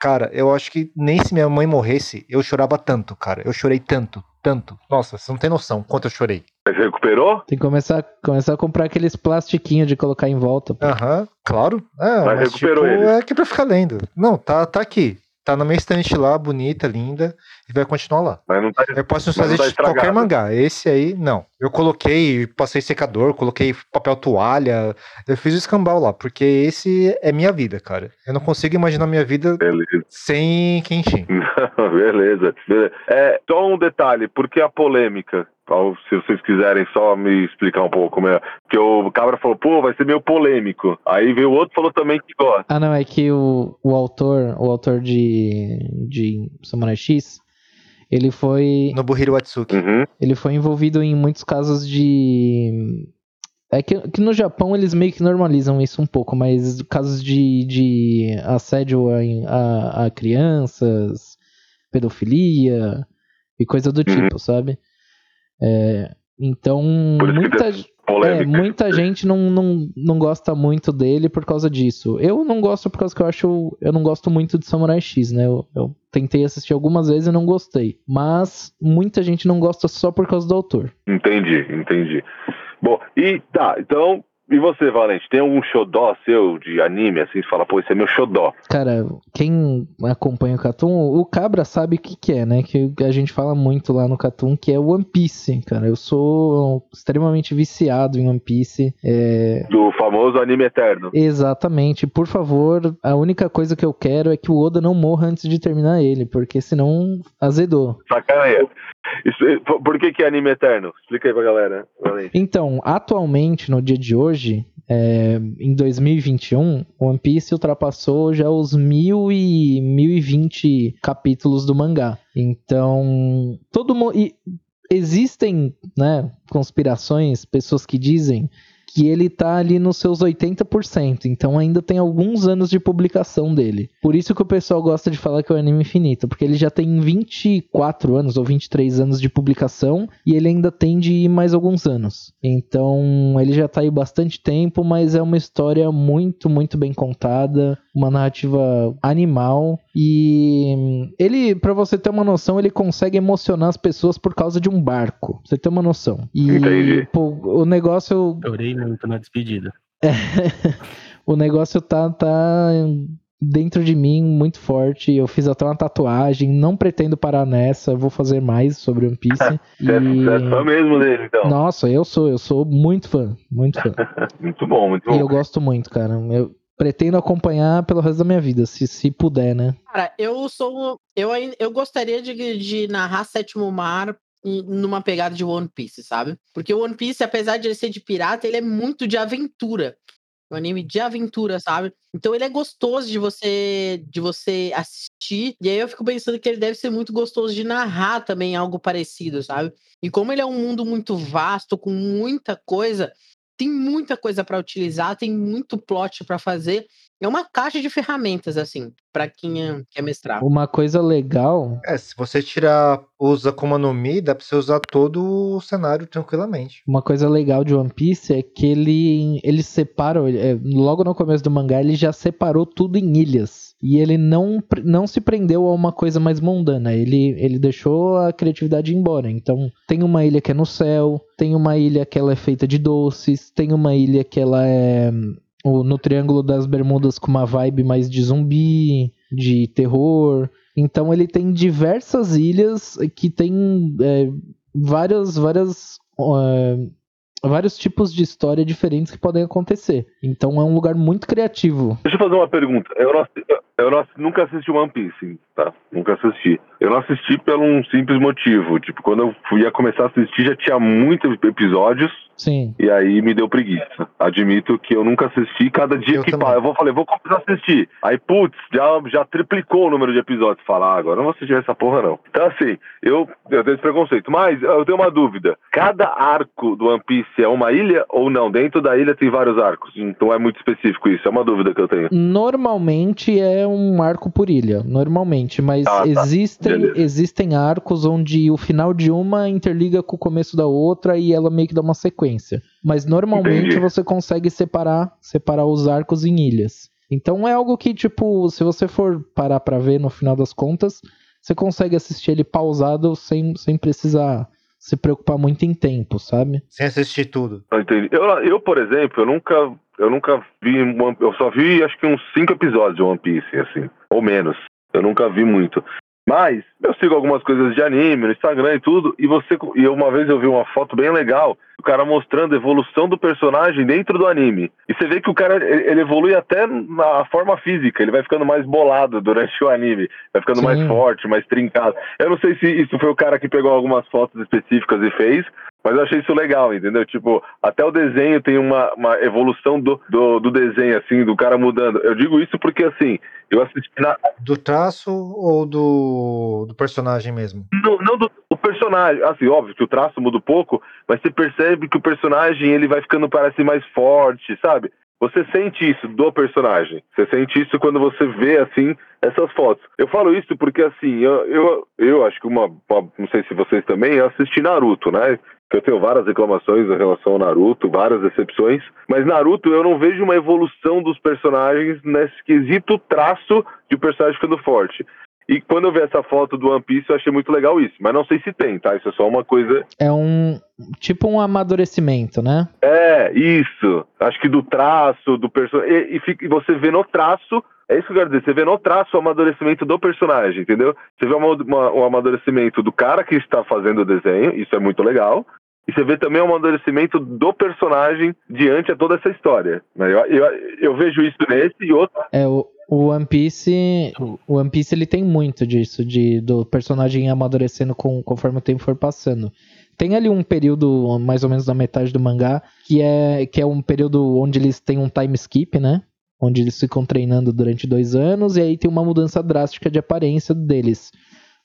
Cara, eu acho que nem se minha mãe morresse, eu chorava tanto, cara. Eu chorei tanto, tanto. Nossa, você não tem noção quanto eu chorei. Mas recuperou? Tem que começar, começar a comprar aqueles plastiquinhos de colocar em volta. Aham, claro. É, Mas mas, recuperou tipo, ele. é que pra ficar lendo. Não, tá, tá aqui. Tá na minha estante lá, bonita, linda, e vai continuar lá. Mas não tá. Eu posso Mas não fazer tá de qualquer mangá. Esse aí, não. Eu coloquei, passei secador, coloquei papel toalha. Eu fiz o escambau lá, porque esse é minha vida, cara. Eu não consigo imaginar minha vida Beleza. sem Kenshin. (laughs) Beleza. Beleza. É, só um detalhe, por que a polêmica? Se vocês quiserem só me explicar um pouco como é. Porque o Cabra falou, pô, vai ser meio polêmico. Aí veio o outro e falou também que gosta. Ah, não, é que o, o autor, o autor de, de Samurai X, ele foi, Nobuhiro Watsuki. Uhum. ele foi envolvido em muitos casos de. É que, que no Japão eles meio que normalizam isso um pouco, mas casos de, de assédio a, a, a crianças, pedofilia e coisa do Uhum. tipo, sabe? É, então, Por isso que muita. Polêmica. É, muita (laughs) gente não, não, não gosta muito dele por causa disso. Eu não gosto por causa que eu acho. Eu não gosto muito de Samurai X, né? Eu, eu tentei assistir algumas vezes e não gostei. Mas muita gente não gosta só por causa do autor. Entendi, entendi. Bom, e tá, então e você, Valente, tem algum xodó seu de anime, assim, você fala, pô, esse é meu xodó? Cara, quem acompanha o Catum, o Cabra sabe o que, que é, né? Que a gente fala muito lá no Catum, que é One Piece, cara. Eu sou extremamente viciado em One Piece. É... Do famoso anime eterno. Exatamente. Por favor, a única coisa que eu quero é que o Oda não morra antes de terminar ele, porque senão azedou. Sacanagem. Isso, por que, que é anime eterno? Explica aí pra galera. Então, atualmente, no dia de hoje, é, em 2021, One Piece ultrapassou já os mil e, 1020 capítulos do mangá. Então, todo mundo. Existem né, conspirações, pessoas que dizem que ele tá ali nos seus 80%, então ainda tem alguns anos de publicação dele. Por isso que o pessoal gosta de falar que é o anime infinito, porque ele já tem 24 anos ou 23 anos de publicação e ele ainda tem de ir mais alguns anos. Então, ele já tá aí bastante tempo, mas é uma história muito, muito bem contada, uma narrativa animal e ele, para você ter uma noção, ele consegue emocionar as pessoas por causa de um barco. Pra você ter uma noção. E pô, o negócio. Chorei muito na despedida. É, (laughs) o negócio tá, tá dentro de mim muito forte. Eu fiz até uma tatuagem. Não pretendo parar nessa. Vou fazer mais sobre One Piece. (laughs) Você e... é fã mesmo dele, então? Nossa, eu sou. Eu sou muito fã. Muito fã. (laughs) muito bom, muito bom. E eu gosto muito, cara. Eu, pretendo acompanhar pelo resto da minha vida, se, se puder, né? Cara, eu sou. Eu, eu gostaria de, de narrar Sétimo Mar numa pegada de One Piece, sabe? Porque o One Piece, apesar de ele ser de pirata, ele é muito de aventura. Um anime de aventura, sabe? Então ele é gostoso de você de você assistir. E aí eu fico pensando que ele deve ser muito gostoso de narrar também algo parecido, sabe? E como ele é um mundo muito vasto, com muita coisa, tem muita coisa para utilizar, tem muito plot para fazer. É uma caixa de ferramentas, assim, para quem é, quer mestrar. Uma coisa legal. É, se você tirar, usa Akuma no Mi, dá pra você usar todo o cenário tranquilamente. Uma coisa legal de One Piece é que ele, ele separa, é, logo no começo do mangá, ele já separou tudo em ilhas. E ele não, não se prendeu a uma coisa mais mundana. Ele, ele deixou a criatividade embora. Então, tem uma ilha que é no céu, tem uma ilha que ela é feita de doces, tem uma ilha que ela é no Triângulo das Bermudas com uma vibe mais de zumbi, de terror. Então ele tem diversas ilhas que tem é, várias, várias uh, vários tipos de história diferentes que podem acontecer. Então é um lugar muito criativo. Deixa eu fazer uma pergunta. Eu não, nunca assisti One Piece, tá? Nunca assisti. Eu não assisti por um simples motivo. Tipo, quando eu fui a começar a assistir, já tinha muitos episódios. Sim. E aí me deu preguiça. Admito que eu nunca assisti. Cada dia eu que passa, eu vou falei, vou começar a assistir. Aí, putz, já, já triplicou o número de episódios. Falar, ah, agora não vou assistir essa porra, não. Então, assim, eu, eu tenho esse preconceito. Mas eu tenho uma dúvida. Cada arco do One Piece é uma ilha ou não? Dentro da ilha tem vários arcos. Então é muito específico isso. É uma dúvida que eu tenho. Normalmente é um arco por ilha. Normalmente. Mas ah, tá. existem, existem arcos onde o final de uma interliga com o começo da outra e ela meio que dá uma sequência sequência. Mas normalmente Entendi. você consegue separar, separar os arcos em ilhas. Então é algo que, tipo, se você for parar pra ver no final das contas, você consegue assistir ele pausado sem, sem precisar se preocupar muito em tempo, sabe? Sem assistir tudo. Entendi. Eu, eu, por exemplo, eu nunca, eu nunca vi, eu só vi acho que uns cinco episódios de One Piece, assim, ou menos. Eu nunca vi muito. Mas eu sigo algumas coisas de anime no Instagram e tudo, e você e uma vez eu vi uma foto bem legal, o cara mostrando a evolução do personagem dentro do anime. E você vê que o cara ele evolui até na forma física, ele vai ficando mais bolado durante o anime, vai ficando Sim. mais forte, mais trincado. Eu não sei se isso foi o cara que pegou algumas fotos específicas e fez, mas eu achei isso legal, entendeu? Tipo, até o desenho tem uma, uma evolução do, do, do, desenho, assim, do cara mudando. Eu digo isso porque, assim, eu assisti na. Do traço ou do, do personagem mesmo? Não, não do, do personagem. Assim, óbvio que o traço muda um pouco, mas você percebe que o personagem ele vai ficando, parece, mais forte, sabe? Você sente isso do personagem. Você sente isso quando você vê, assim, essas fotos. Eu falo isso porque, assim, eu, eu, eu acho que uma, uma. Não sei se vocês também, eu assisti Naruto, né? eu tenho várias reclamações em relação ao Naruto, várias decepções, mas Naruto eu não vejo uma evolução dos personagens nesse quesito traço de personagem ficando forte. E quando eu vi essa foto do One Piece, eu achei muito legal isso. Mas não sei se tem, tá? Isso é só uma coisa. É um. Tipo um amadurecimento, né? É, isso. Acho que do traço, do personagem. E, e, você vê no traço. É isso que eu quero dizer. Você vê no traço o amadurecimento do personagem, entendeu? Você vê uma- uma- o amadurecimento do cara que está fazendo o desenho, isso é muito legal. E você vê também o amadurecimento do personagem diante a toda essa história. né? Eu, eu, eu vejo isso nesse e outro. É o. O One Piece, o One Piece ele tem muito disso, de do personagem amadurecendo com, conforme o tempo for passando. Tem ali um período, mais ou menos da metade do mangá, que é, que é um período onde eles têm um time skip, né? Onde eles ficam treinando durante dois anos, e aí tem uma mudança drástica de aparência deles.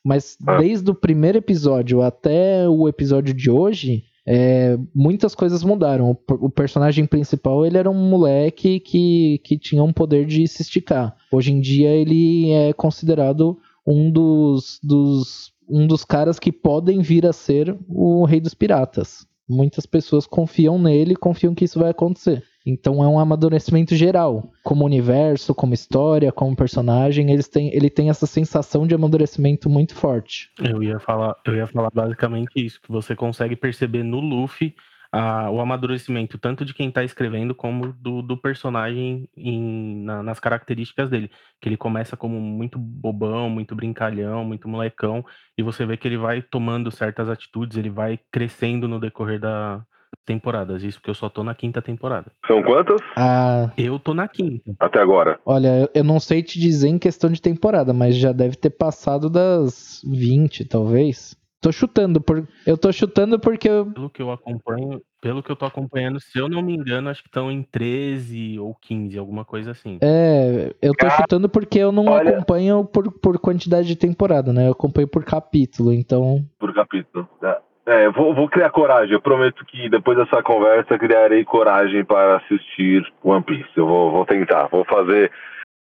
Mas Ah. desde o primeiro episódio até o episódio de hoje, é, muitas coisas mudaram. O, o personagem principal ele era um moleque que, que tinha um poder de se esticar. Hoje em dia ele é considerado um dos, dos, um dos caras que podem vir a ser o rei dos piratas. Muitas pessoas confiam nele, confiam que isso vai acontecer. Então é um amadurecimento geral, como universo, como história, como personagem, eles têm, ele tem essa sensação de amadurecimento muito forte. Eu ia falar, eu ia falar basicamente isso, que você consegue perceber no Luffy a- o amadurecimento tanto de quem tá escrevendo como do, do personagem em- na- nas características dele. Que ele começa como muito bobão, muito brincalhão, muito molecão, e você vê que ele vai tomando certas atitudes, ele vai crescendo no decorrer da temporadas. Isso porque eu só tô na quinta temporada. São quantas? Ah, Eu tô na quinta. Até agora. olha, eu- eu não sei te dizer em questão de temporada, mas já deve ter passado das 20, talvez. Tô chutando, por... eu tô chutando porque eu- Pelo que eu acompanho, pelo que eu tô acompanhando, se eu não me engano, acho que estão em 13 ou 15, alguma coisa assim. É, eu tô chutando porque eu não olha- acompanho por, por quantidade de temporada, né? Eu acompanho por capítulo, então. por capítulo. né? É, eu vou, vou criar coragem. Eu prometo que depois dessa conversa criarei coragem para assistir One Piece. Eu vou, vou tentar, vou fazer.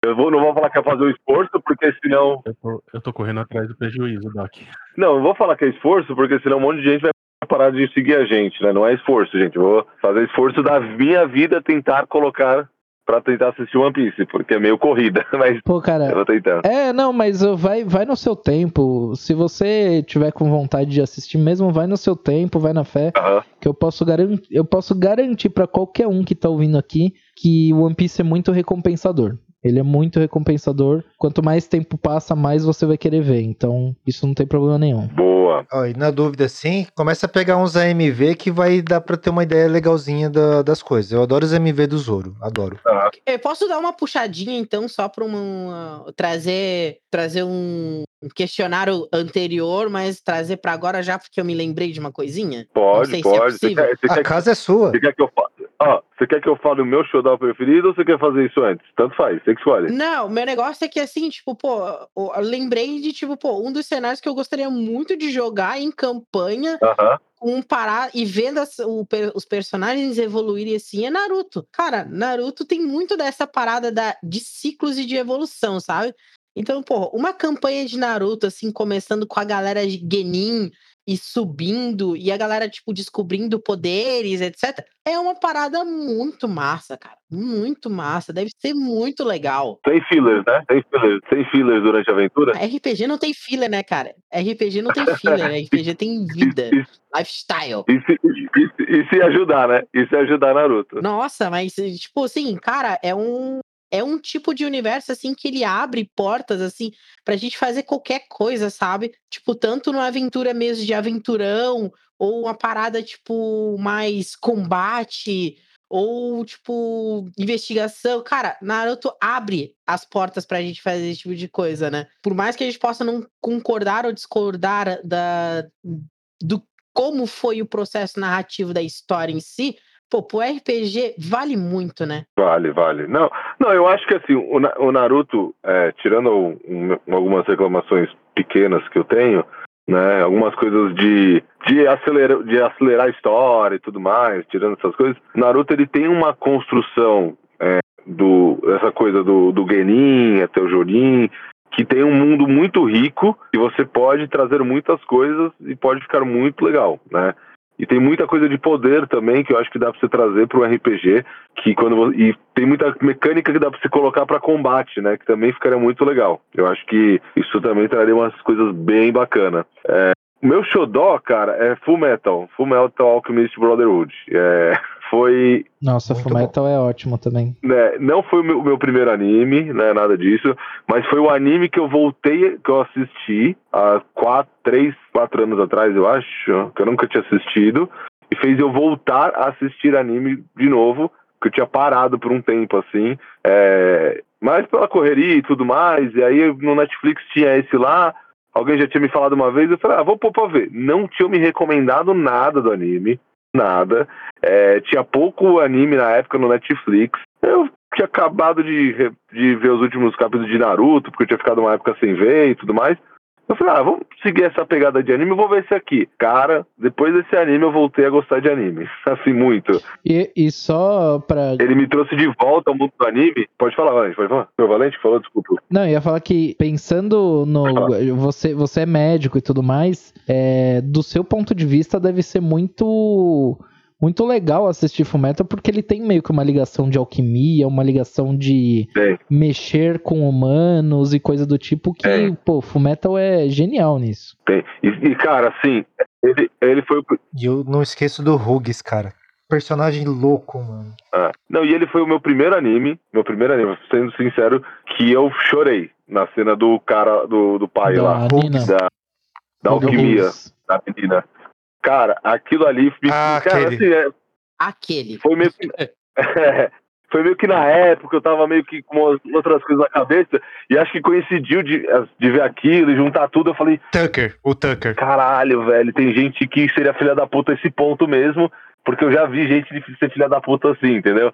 Eu vou, não vou falar que é fazer um esforço, porque senão. Eu tô, eu tô correndo atrás do prejuízo, Doc. Não, eu vou falar que é esforço, porque senão um monte de gente vai parar de seguir a gente, né? Não é esforço, gente. Eu vou fazer esforço da minha vida tentar colocar para tentar assistir One Piece, porque é meio corrida, (laughs) mas Pô, eu cara. vou tentando. É, não, mas uh, vai, vai no seu tempo. Se você tiver com vontade de assistir mesmo, vai no seu tempo, vai na fé. Aham. Que eu posso, garan eu posso garantir pra qualquer um que tá ouvindo aqui que o One Piece é muito recompensador. Ele é muito recompensador. Quanto mais tempo passa, mais você vai querer ver. Então, isso não tem problema nenhum. Boa. Ó, e na dúvida, sim, começa a pegar uns AMV que vai dar pra ter uma ideia legalzinha da- das coisas. Eu adoro os AMV do Zoro, adoro. Eu posso dar uma puxadinha, então, só para uma, trazer, trazer um questionário anterior, mas trazer para agora já, porque eu me lembrei de uma coisinha? Pode, se é pode. Possível. quer, A quer- casa é sua. Você quer que eu fale? Ó, você quer que eu fale o meu showdown preferido ou você quer fazer isso antes? Tanto faz, você que escolhe. Não, meu negócio é que assim, tipo, pô, eu lembrei de, tipo, pô, um dos cenários que eu gostaria muito de jogar em campanha Aham. com parar e vendo as- o os personagens evoluírem assim é Naruto. Cara, Naruto tem muito dessa parada da, de ciclos e de evolução, sabe? Então, pô, uma campanha de Naruto, assim, começando com a galera de Genin e subindo, e a galera, tipo, descobrindo poderes, etc. É uma parada muito massa, cara. Muito massa. Deve ser muito legal. Sem fillers, né? Sem fillers. Sem fillers durante a aventura. RPG não tem filler, né, cara? RPG não tem filler, (laughs) RPG tem vida, E, lifestyle. e, e, se- e se ajudar, né? E se ajudar Naruto. Nossa, mas, tipo assim, cara, é um. É um tipo de universo, assim, que ele abre portas, assim, pra gente fazer qualquer coisa, sabe? Tipo, tanto numa aventura mesmo de aventurão, ou uma parada, tipo, mais combate, ou, tipo, investigação. Cara, Naruto abre as portas pra gente fazer esse tipo de coisa, né? Por mais que a gente possa não concordar ou discordar da, do como foi o processo narrativo da história em si, pô, pro RPG vale muito, né? Vale, vale. Não, não eu acho que assim, o, o Naruto, é, tirando um- algumas reclamações pequenas que eu tenho, né? Algumas coisas de, de, acelerar, de acelerar a história e tudo mais, tirando essas coisas, Naruto ele tem uma construção é, do, essa coisa do, do Genin até o Jorin, que tem um mundo muito rico e você pode trazer muitas coisas e pode ficar muito legal, né? E tem muita coisa de poder também que eu acho que dá pra você trazer pro RPG, que quando e tem muita mecânica que dá pra você colocar pra combate, né, que também ficaria muito legal. Eu acho que isso também traria umas coisas bem bacanas. É, o meu xodó, cara, é Full Metal, Full Metal Alchemist Brotherhood. É, (laughs) foi Nossa, Fullmetal é ótimo também. né, não foi o meu, meu primeiro anime, né, nada disso, mas foi o anime que eu voltei, que eu assisti há quatro, três, quatro anos atrás, eu acho, que eu nunca tinha assistido, e fez eu voltar a assistir anime de novo, que eu tinha parado por um tempo, assim, é, mas pela correria e tudo mais, e aí no Netflix tinha esse lá, alguém já tinha me falado uma vez, eu falei, ah, vou pôr pra ver. Não tinha me recomendado nada do anime, nada, é, tinha pouco anime na época no Netflix. Eu tinha acabado de, de ver os últimos capítulos de Naruto, porque eu tinha ficado uma época sem ver e tudo mais. Eu falei, ah, vamos seguir essa pegada de anime, vou ver esse aqui. Cara, depois desse anime eu voltei a gostar de anime. (laughs) Assim, muito. E, e só pra. Ele me trouxe de volta ao mundo do anime. Pode falar, Valente, pode falar. Meu Valente falou, desculpa. Não, eu ia falar que pensando no. Você, você é médico e tudo mais, é, do seu ponto de vista deve ser muito. Muito legal assistir Fullmetal porque ele tem meio que uma ligação de alquimia, uma ligação de Tem. mexer com humanos e coisa do tipo que, pô, Fullmetal é genial nisso. Tem. E, e, cara, assim, ele, ele foi o E eu não esqueço do Rugs, cara. Personagem louco, mano. Ah, não, e ele foi o meu primeiro anime, meu primeiro anime, sendo sincero, que eu chorei na cena do cara, do, do pai Da lá, Nina. da, da alquimia, da menina. Cara, aquilo ali, Ah, cara, aquele. assim, é, Aquele. foi meio que, (laughs) foi meio que na época eu tava meio que com outras coisas na cabeça, e acho que coincidiu de, de ver aquilo e juntar tudo, eu falei, Tucker, o Tucker. caralho, velho, tem gente que seria filha da puta esse ponto mesmo, porque eu já vi gente de ser filha da puta assim, entendeu?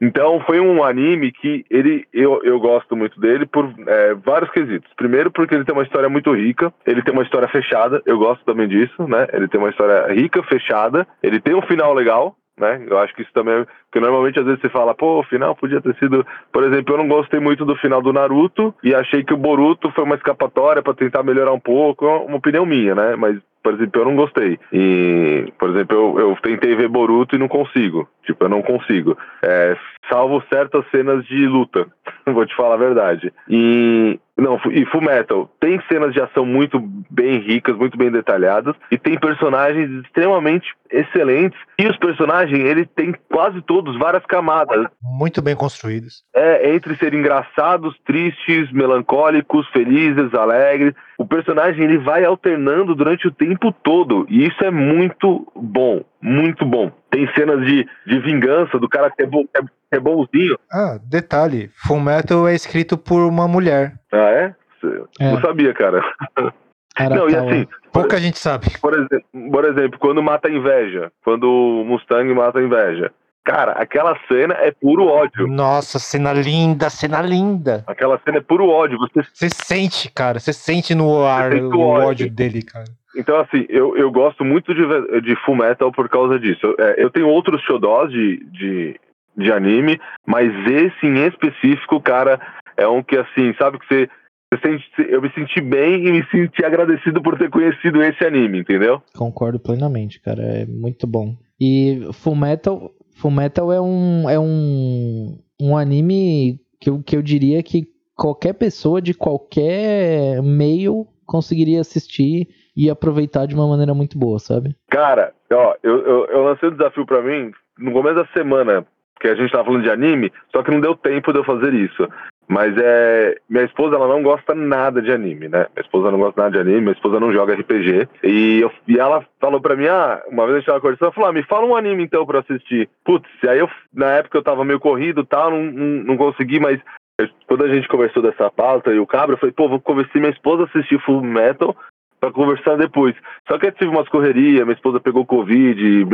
Então foi um anime que ele eu, eu gosto muito dele por é, vários quesitos. Primeiro porque ele tem uma história muito rica, ele tem uma história fechada, eu gosto também disso, né? Ele tem uma história rica, fechada, ele tem um final legal, né? Eu acho que isso também, porque normalmente às vezes você fala, pô, o final podia ter sido, por exemplo, eu não gostei muito do final do Naruto e achei que o Boruto foi uma escapatória pra tentar melhorar um pouco, é uma opinião minha, né? Mas por exemplo, eu não gostei. E, por exemplo, eu, eu tentei ver Boruto e não consigo. Tipo, eu não consigo. É, salvo certas cenas de luta. (laughs) Vou te falar a verdade. E. Não, e Full Metal tem cenas de ação muito bem ricas, muito bem detalhadas, e tem personagens extremamente excelentes. E os personagens, ele tem quase todos várias camadas. Muito bem construídos. É, entre ser engraçados, tristes, melancólicos, felizes, alegres. O personagem ele vai alternando durante o tempo todo. E isso é muito bom. Muito bom. Tem cenas de, de vingança do cara que é, bom, que é bonzinho. Ah, detalhe: Full Metal é escrito por uma mulher. Ah, é? É. Não sabia, cara. Não, e Arakawa. assim, Pouca gente sabe. por exemplo, por exemplo, quando mata a inveja. Quando o Mustang mata a inveja. Cara, aquela cena é puro ódio. Nossa, cena linda, cena linda. Aquela cena é puro ódio. Você Você sente, cara. Você sente no ar sente o o ódio. ódio dele, cara. Então, assim, eu, eu gosto muito de, de Full Metal por causa disso. Eu, é, eu tenho outros xodós de, de, de anime, mas esse em específico, cara, é um que, assim, sabe que você. eu me senti bem e me senti agradecido por ter conhecido esse anime, entendeu? Concordo plenamente, cara. É muito bom. E Fullmetal, Fullmetal é um é um, um anime que eu, que eu diria que qualquer pessoa de qualquer meio conseguiria assistir e aproveitar de uma maneira muito boa, sabe? Cara, ó, eu, eu, eu lancei o desafio pra mim no começo da semana, que a gente tava falando de anime, só que não deu tempo de eu fazer isso. Mas é. Minha esposa, ela não gosta nada de anime, né? Minha esposa não gosta nada de anime, minha esposa não joga RPG. E, eu, e ela falou pra mim, ah, uma vez a gente tava conversando, ela falou, ah, me fala um anime então pra assistir. Putz, aí eu, na época eu tava meio corrido e tal, não, não, não consegui, mas eu- quando a gente conversou dessa pauta e o cabra, eu falei, pô, vou convencer minha esposa a assistir Full Metal pra conversar depois. Só que aí tive umas correrias, minha esposa pegou Covid,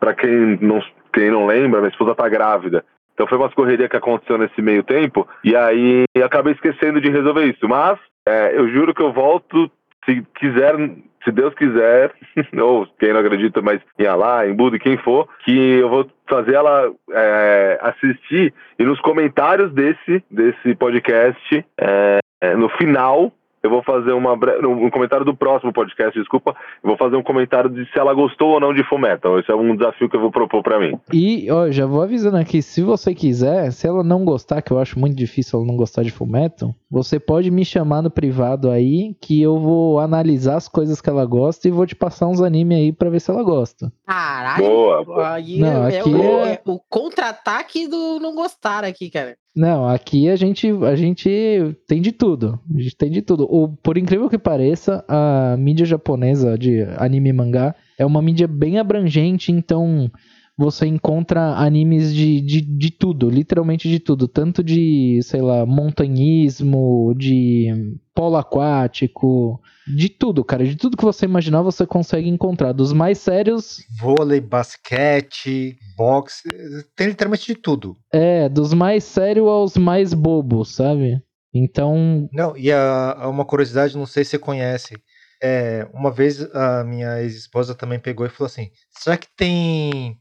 pra quem não, quem não lembra, minha esposa tá grávida. Então foi umas correrias que aconteceu nesse meio tempo, e aí eu acabei esquecendo de resolver isso. Mas é, eu juro que eu volto, se quiser, se Deus quiser, (laughs) ou quem não acredita, mas em Allah, em Buda, quem for, que eu vou fazer ela é, assistir e nos comentários desse, desse podcast, é, é, no final, eu vou fazer uma bre... um comentário do próximo podcast, desculpa, eu vou fazer um comentário de se ela gostou ou não de Fullmetal. Esse é um desafio que eu vou propor para mim. E, ó, já vou avisando aqui, se você quiser, se ela não gostar, que eu acho muito difícil ela não gostar de Fullmetal, você pode me chamar no privado aí, que eu vou analisar as coisas que ela gosta e vou te passar uns animes aí pra ver se ela gosta. Caralho. Boa. Aí Não, é, aqui o, é- é o contra-ataque do não gostar aqui, cara. Não, aqui a gente, a gente tem de tudo. A gente tem de tudo. O, por incrível que pareça, a mídia japonesa de anime e mangá é uma mídia bem abrangente, então você encontra animes de, de, de tudo, literalmente de tudo. Tanto de, sei lá, montanhismo, de polo aquático, de tudo, cara. De tudo que você imaginar, você consegue encontrar. Dos mais sérios Vôlei, basquete, boxe, tem literalmente de tudo. É, dos mais sérios aos mais bobos, sabe? Então, Não, e a, a uma curiosidade, não sei se você conhece. É, uma vez a minha ex-esposa também pegou e falou assim: será que tem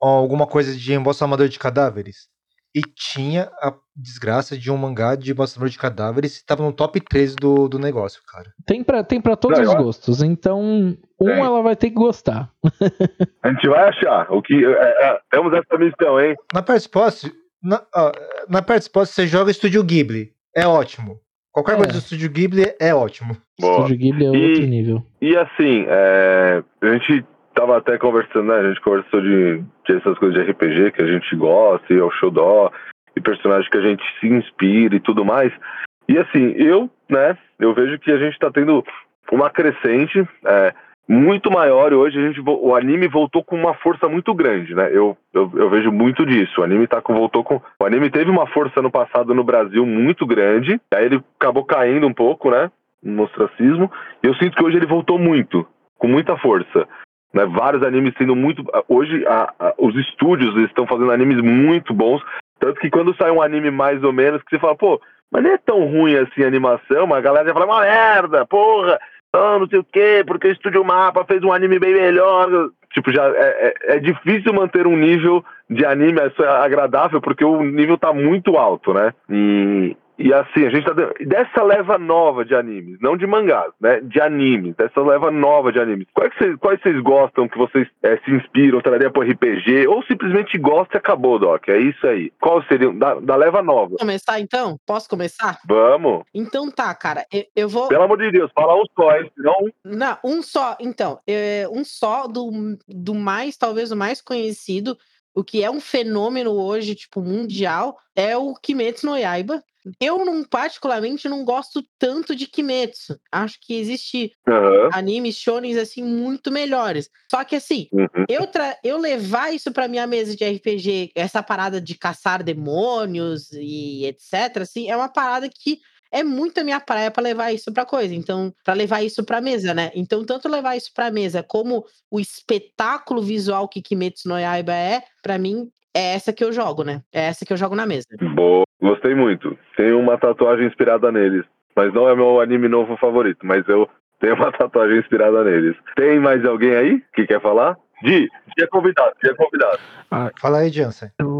alguma coisa de embalsamador de cadáveres? E tinha a desgraça de um mangá de embalsamador de cadáveres e tava no top 3 do, do negócio, cara. tem pra, tem pra todos Não, os eu- gostos. Então, um Tem. ela vai ter que gostar. A gente vai achar. O que, é, é, temos essa missão, hein? Na Partspost, na, ó, na Partspost você joga Estúdio Ghibli. É ótimo. Qualquer É. coisa do Estúdio Ghibli é ótimo. Boa. Estúdio Ghibli é E- outro nível. E assim, é, a gente tava até conversando, né? A gente conversou de, de essas coisas de RPG que a gente gosta, e é o Shoudó, e personagens que a gente se inspira e tudo mais. E assim, eu, né, eu vejo que a gente tá tendo uma crescente é, muito maior e hoje a gente, o anime voltou com uma força muito grande, né? Eu, eu, eu vejo muito disso. O anime tá com, voltou com. O anime teve uma força no passado no Brasil muito grande, aí ele acabou caindo um pouco, né? No ostracismo. E eu sinto que hoje ele voltou muito, com muita força. Né? Vários animes sendo muito. Hoje a- a- os estúdios estão fazendo animes muito bons. Tanto que quando sai um anime mais ou menos, que você fala, pô, mas não é tão ruim assim a animação, mas a galera já fala, uma merda, porra, não, não sei o quê, porque o Estúdio Mapa fez um anime bem melhor. Tipo, já é, é, é difícil manter um nível de anime é agradável, porque o nível tá muito alto, né? E, e assim, a gente tá dessa leva nova de animes, não de mangás, né? De animes, dessa leva nova de animes. Quais vocês, quais vocês gostam, que vocês eh, se inspiram, traria pro RPG, ou simplesmente gostam e acabou, Doc? É isso aí. Qual seria, da, da leva nova? Começar então? Posso começar? Vamos. Então tá, cara. Eu, eu vou. Pelo amor de Deus, fala um só, hein? Senão, Não, um só. Então, é, um só do, do mais, talvez o mais conhecido, o que é um fenômeno hoje, tipo, mundial, é o Kimetsu no Yaiba. Eu, não, particularmente, não gosto tanto de Kimetsu. Acho que existe aham, animes shonens, assim, muito melhores. Só que, assim, uhum. eu, eu levar isso pra minha mesa de RPG, essa parada de caçar demônios e etc, assim, é uma parada que é muito a minha praia pra levar isso pra coisa. Então, pra levar isso pra mesa, né? Então, tanto levar isso pra mesa como o espetáculo visual que Kimetsu no Yaiba é, pra mim, é essa que eu jogo, né? É essa que eu jogo na mesa. Boa. Gostei muito. Tenho uma tatuagem inspirada neles. Mas não é meu anime novo favorito, mas eu tenho uma (laughs) tatuagem inspirada neles. Tem mais alguém aí que quer falar? Di, Di é convidado, Di é convidado. Fala aí, Jansen. Eu,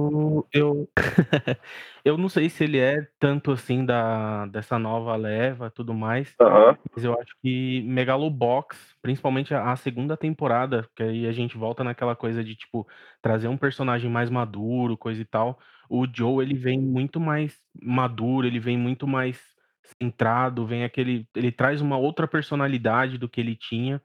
eu, (laughs) eu não sei se ele é tanto assim da, dessa nova leva e tudo mais, Aham. mas eu acho que Megalobox, principalmente a, a segunda temporada, que aí a gente volta naquela coisa de, tipo, trazer um personagem mais maduro, coisa e tal. O Joe, ele vem muito mais maduro, ele vem muito mais centrado, vem aquele. Ele traz uma outra personalidade do que ele tinha.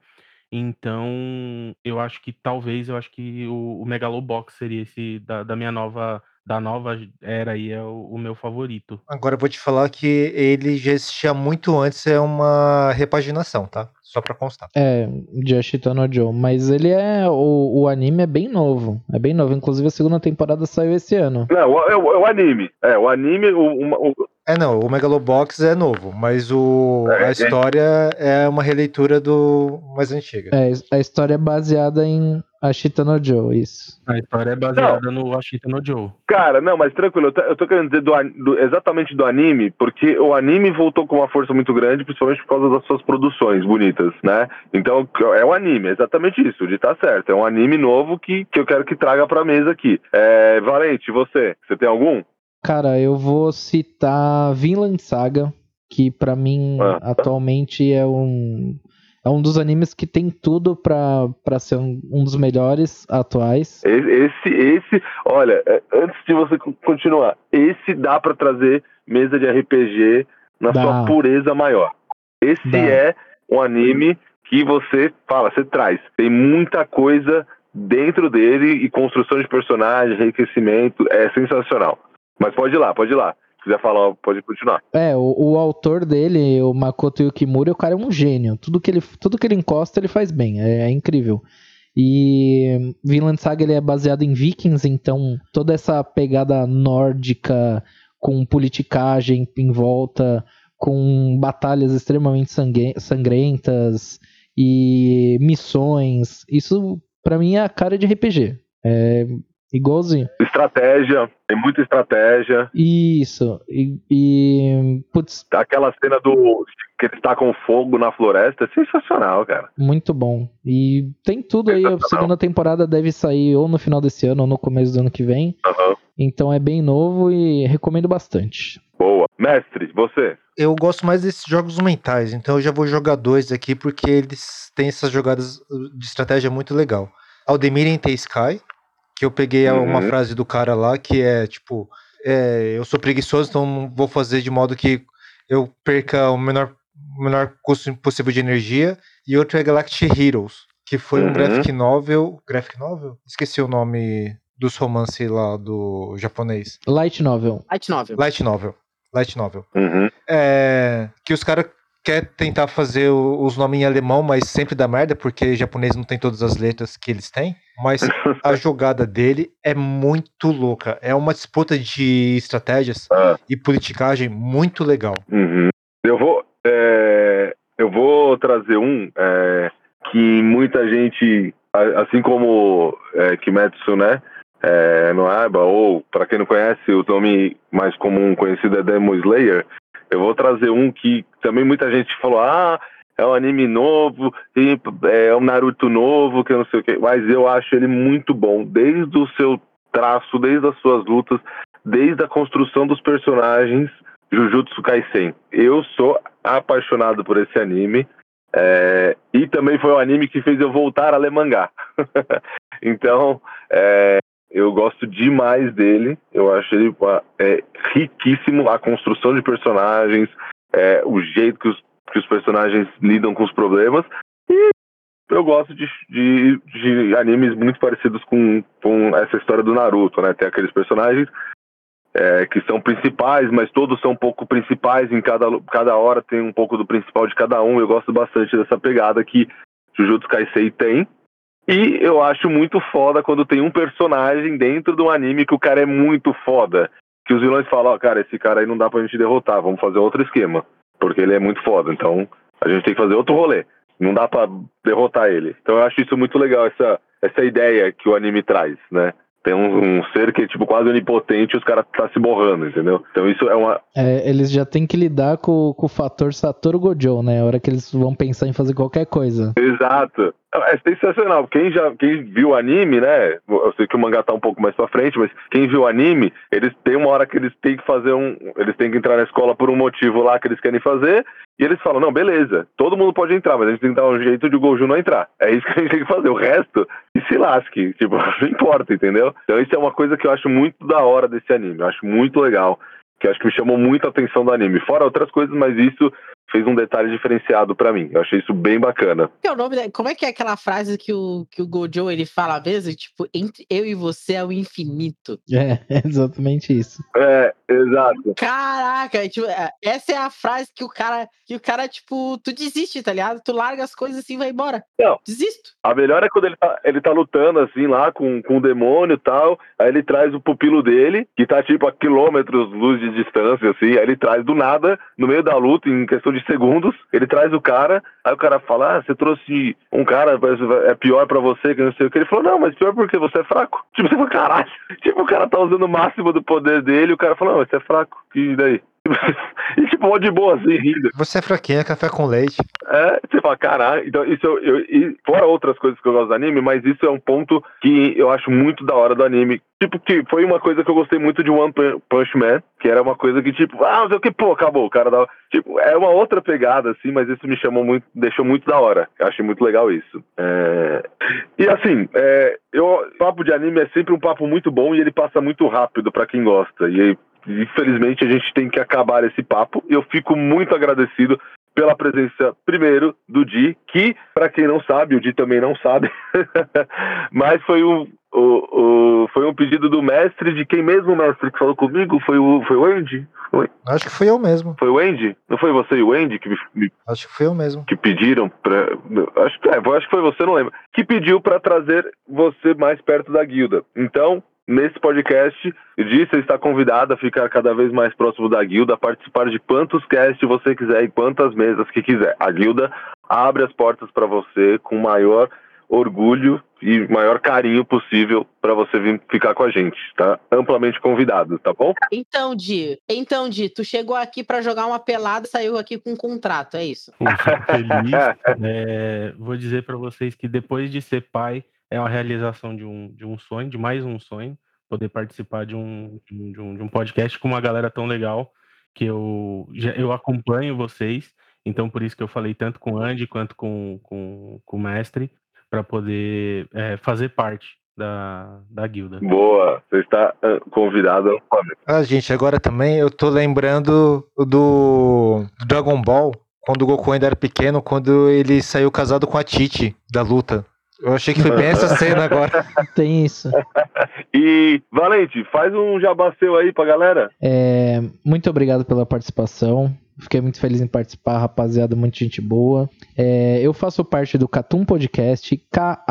Então, eu acho que talvez, eu acho que o, o Megalobox seria esse da, da minha nova, da nova era aí, é o, o meu favorito. Agora eu vou te falar que ele já existia muito antes, é uma repaginação, tá? Só pra constar. É, de Ashita no Joe. Mas ele é. O, o anime é bem novo. É bem novo. Inclusive a segunda temporada saiu esse ano. Não, é, o é o anime. É, o anime, o, o- É, não, o Megalobox é novo, mas o, É, a é. história é uma releitura do mais antiga. É, a história é baseada em Ashita no Joe, isso. A história é baseada no Ashita no Joe. Cara, não, mas tranquilo, eu tô, eu tô querendo dizer do, do- exatamente do anime, porque o anime voltou com uma força muito grande, principalmente por causa das suas produções bonitas, né? Então, é o anime, é exatamente isso, de tá certo. É um anime novo que, que eu quero que traga pra mesa aqui. É, Valente, você? Você tem algum? Cara, eu vou citar Vinland Saga. que pra mim Ah. atualmente é um é um dos animes que tem tudo pra, pra ser um, um dos melhores atuais. Esse, esse, olha, é, antes de você co- continuar, esse dá pra trazer mesa de RPG na Dá. sua pureza maior. Esse Dá. é um anime que você fala, você traz. Tem muita coisa dentro dele e construção de personagem, enriquecimento, é sensacional. Mas pode ir lá, pode ir lá. Se quiser falar, pode continuar. É, o, o autor dele, o Makoto Yukimura, o cara é um gênio. Tudo que ele, tudo que ele encosta, ele faz bem. É, é incrível. E Vinland Saga ele é baseado em vikings, então toda essa pegada nórdica com politicagem em volta, com batalhas extremamente sangrentas e missões, isso pra mim é a cara de RPG. É igualzinho. Estratégia, tem muita estratégia. Isso. E, e putz, Aquela cena do que eles tacam fogo na floresta é sensacional, cara. Muito bom. E tem tudo aí. A segunda temporada deve sair ou no final desse ano ou no começo do ano que vem. Aham. Então é bem novo e recomendo bastante. Boa. Mestre, você. Eu gosto mais desses jogos mentais, então eu já vou jogar dois aqui porque eles têm essas jogadas de estratégia muito legal. Aldemir em Sky, que eu peguei a- uma Uhum. frase do cara lá que é tipo: é, Eu sou preguiçoso, então vou fazer de modo que eu perca o menor, menor custo possível de energia. E outro é Galactic Heroes, que foi um Uhum. graphic novel. Graphic novel? Esqueci o nome dos romances lá do japonês. Light Novel. Light Novel. Light novel. Light novel. Uhum. É, que os caras querem tentar fazer os nomes em alemão, mas sempre dá merda, porque japonês não tem todas as letras que eles têm. Mas a (laughs) jogada dele é muito louca. É uma disputa de estratégias Ah. e politicagem muito legal. Uhum. Eu vou. é, eu vou trazer um é, que muita gente, assim como é, Kimetsu, né? É, no Aiba, ou para quem não conhece, o nome mais comum conhecido é Demon Slayer. Eu vou trazer um que também muita gente falou: ah, é um anime novo, é um Naruto novo, que eu não sei o que. Mas eu acho ele muito bom, desde o seu traço, desde as suas lutas, desde a construção dos personagens. Jujutsu Kaisen. Eu sou apaixonado por esse anime. é, e também foi o anime que fez eu voltar a ler mangá. (laughs) então, é, eu gosto demais dele. Eu acho ele uma- é, riquíssimo. A construção de personagens, é, o jeito que os, que os personagens lidam com os problemas. E eu gosto de, de, de animes muito parecidos com, com essa história do Naruto, né? Tem aqueles personagens é, que são principais, mas todos são um pouco principais em cada, cada hora tem um pouco do principal de cada um. Eu gosto bastante dessa pegada que Jujutsu Kaisen tem. E eu acho muito foda quando tem um personagem dentro de um anime que o cara é muito foda. Que os vilões falam, ó, cara, esse cara aí não dá pra gente derrotar, vamos fazer outro esquema. Porque ele é muito foda, então a gente tem que fazer outro rolê. Não dá pra derrotar ele. Então eu acho isso muito legal, essa, essa ideia que o anime traz, né? Tem um, um ser que é tipo quase onipotente e os caras tá se borrando, entendeu? Então isso é uma. É, eles já têm que lidar com, com o fator Satoru Gojo, né? A hora que eles vão pensar em fazer qualquer coisa. Exato. É sensacional. Quem já quem viu o anime, né? Eu sei que o mangá tá um pouco mais pra frente, mas quem viu o anime, eles têm uma hora que eles têm que fazer um. Eles têm que entrar na escola por um motivo lá que eles querem fazer. E eles falam, não, beleza, todo mundo pode entrar, mas a gente tem que dar um jeito de o Goju não entrar. É isso que a gente tem que fazer. O resto, e se lasque. (laughs) Tipo, não importa, entendeu? Então isso é uma coisa que eu acho muito da hora desse anime. Eu acho muito legal. Que eu acho que me chamou muito a atenção do anime. Fora outras coisas, mas isso fez um detalhe diferenciado pra mim. Eu achei isso bem bacana. Que é o nome da- Como é que é aquela frase que o, que o Gojo ele fala mesmo? Tipo, entre eu e você é o infinito. É, é (laughs) exatamente isso. É, exato. Caraca, é, tipo, é, essa é a frase que o cara, que o cara, tipo, tu desiste, tá ligado? Tu larga as coisas assim e vai embora. Não. Desisto. A melhor é quando ele tá, ele tá lutando assim lá com, com o demônio e tal. Aí ele traz o pupilo dele, que tá tipo a quilômetros luz de distância, assim. Aí ele traz do nada, no meio da luta, em questão de segundos, ele traz o cara. Aí o cara fala: Ah, você trouxe um cara, é pior pra você, que não sei o que. Ele falou: Não, mas pior porque você é fraco. (laughs) Tipo, você fala: Caralho. Tipo, o cara tá usando o máximo do poder dele. O cara falou: Não, você é fraco. E daí? (laughs) e tipo, de boa, assim, rindo. Você é fraquinha, café com leite. É, você fala, caralho. Então, isso eu, eu, e fora outras coisas que eu gosto do anime, mas isso é um ponto que eu acho muito da hora do anime. Tipo, que foi uma coisa que eu gostei muito de One Pun- Punch Man, que era uma coisa que, tipo, ah, não sei o que, pô, acabou. O cara dava. Tipo, é uma outra pegada, assim, mas isso me chamou muito, deixou muito da hora. Eu achei muito legal isso. É... E assim, é, eu, papo de anime é sempre um papo muito bom e ele passa muito rápido pra quem gosta. E aí, infelizmente a gente tem que acabar esse papo. Eu fico muito agradecido pela presença, primeiro, do Di, que, para quem não sabe, o Di também não sabe, (laughs) mas foi um, o, o- foi um pedido do mestre, de quem mesmo o mestre que falou comigo? Foi o, foi o Andy? Foi, Acho que fui eu mesmo. foi o Andy? Não foi você e o Andy que, me- Acho que fui eu mesmo. que pediram pra. Acho, que- é, acho que foi você, não lembro. Que pediu para trazer você mais perto da guilda. Então, nesse podcast, Di, você está convidada a ficar cada vez mais próximo da guilda, a participar de quantos casts você quiser e quantas mesas que quiser. A guilda abre as portas para você com o maior orgulho e maior carinho possível para você vir ficar com a gente, tá? Amplamente convidado, tá bom? Então, Di, então, Di, tu chegou aqui pra jogar uma pelada e saiu aqui com um contrato, é isso? Pô, fico feliz. (laughs) É, vou dizer pra vocês que depois de ser pai, é uma realização de um, de um sonho, de mais um sonho, poder participar de um, de um, de um- podcast com uma galera tão legal que eu, já- eu acompanho vocês. Então, por isso que eu falei tanto com o Andy quanto com, com, com o mestre, para poder é, fazer parte da, da guilda. Boa, você está ah, convidado. Ah, gente, agora também eu tô lembrando do Dragon Ball, quando o Goku ainda era pequeno, quando ele saiu casado com a Titi da luta. Eu achei que foi bem essa cena agora. (laughs) Tem isso. E, Valente, faz um jabá seu aí pra galera. É, muito obrigado pela participação. Fiquei muito feliz em participar, rapaziada, muita gente boa. É, eu faço parte do Catum Podcast, K-A-T-O-O-N.com.br.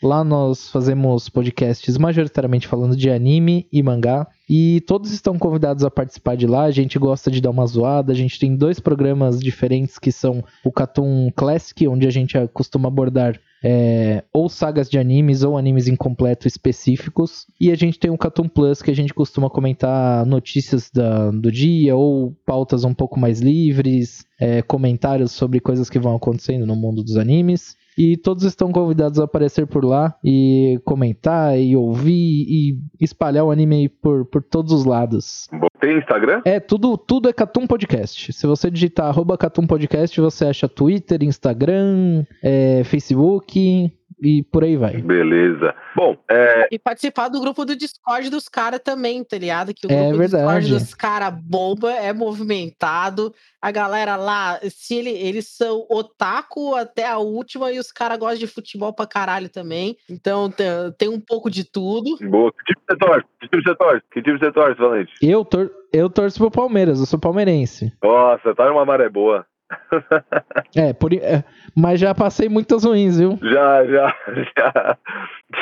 Lá nós fazemos podcasts majoritariamente falando de anime e mangá. E todos estão convidados a participar de lá. A gente gosta de dar uma zoada. A gente tem dois programas diferentes que são o Catum Classic, onde a gente costuma abordar é, ou sagas de animes ou animes incompletos específicos. E a gente tem o Catum Plus, que a gente costuma comentar notícias da- do dia ou pautas um pouco mais livres, é, comentários sobre coisas que vão acontecendo no mundo dos animes. E todos estão convidados a aparecer por lá e comentar e ouvir e espalhar o anime aí por, por todos os lados. Tem Instagram? É, tudo, tudo é Catum Podcast. Se você digitar arroba Catum Podcast, você acha Twitter, Instagram, é, Facebook e por aí vai. Beleza. Bom, é, E participar do grupo do Discord dos caras também, tá ligado? Que o É grupo do verdade. Discord dos caras bomba, é movimentado. A galera lá, se ele, eles são otaku até a última e os caras gostam de futebol pra caralho também. Então tem, tem um pouco de tudo. boa. Que time você torce? Que time você torce? Que time você torce, Valente? Eu, tor eu torço pro Palmeiras, eu sou palmeirense. Nossa, tá numa maré boa. (laughs) É, por, é, mas já passei muitas ruins, viu? Já, já, (laughs) já.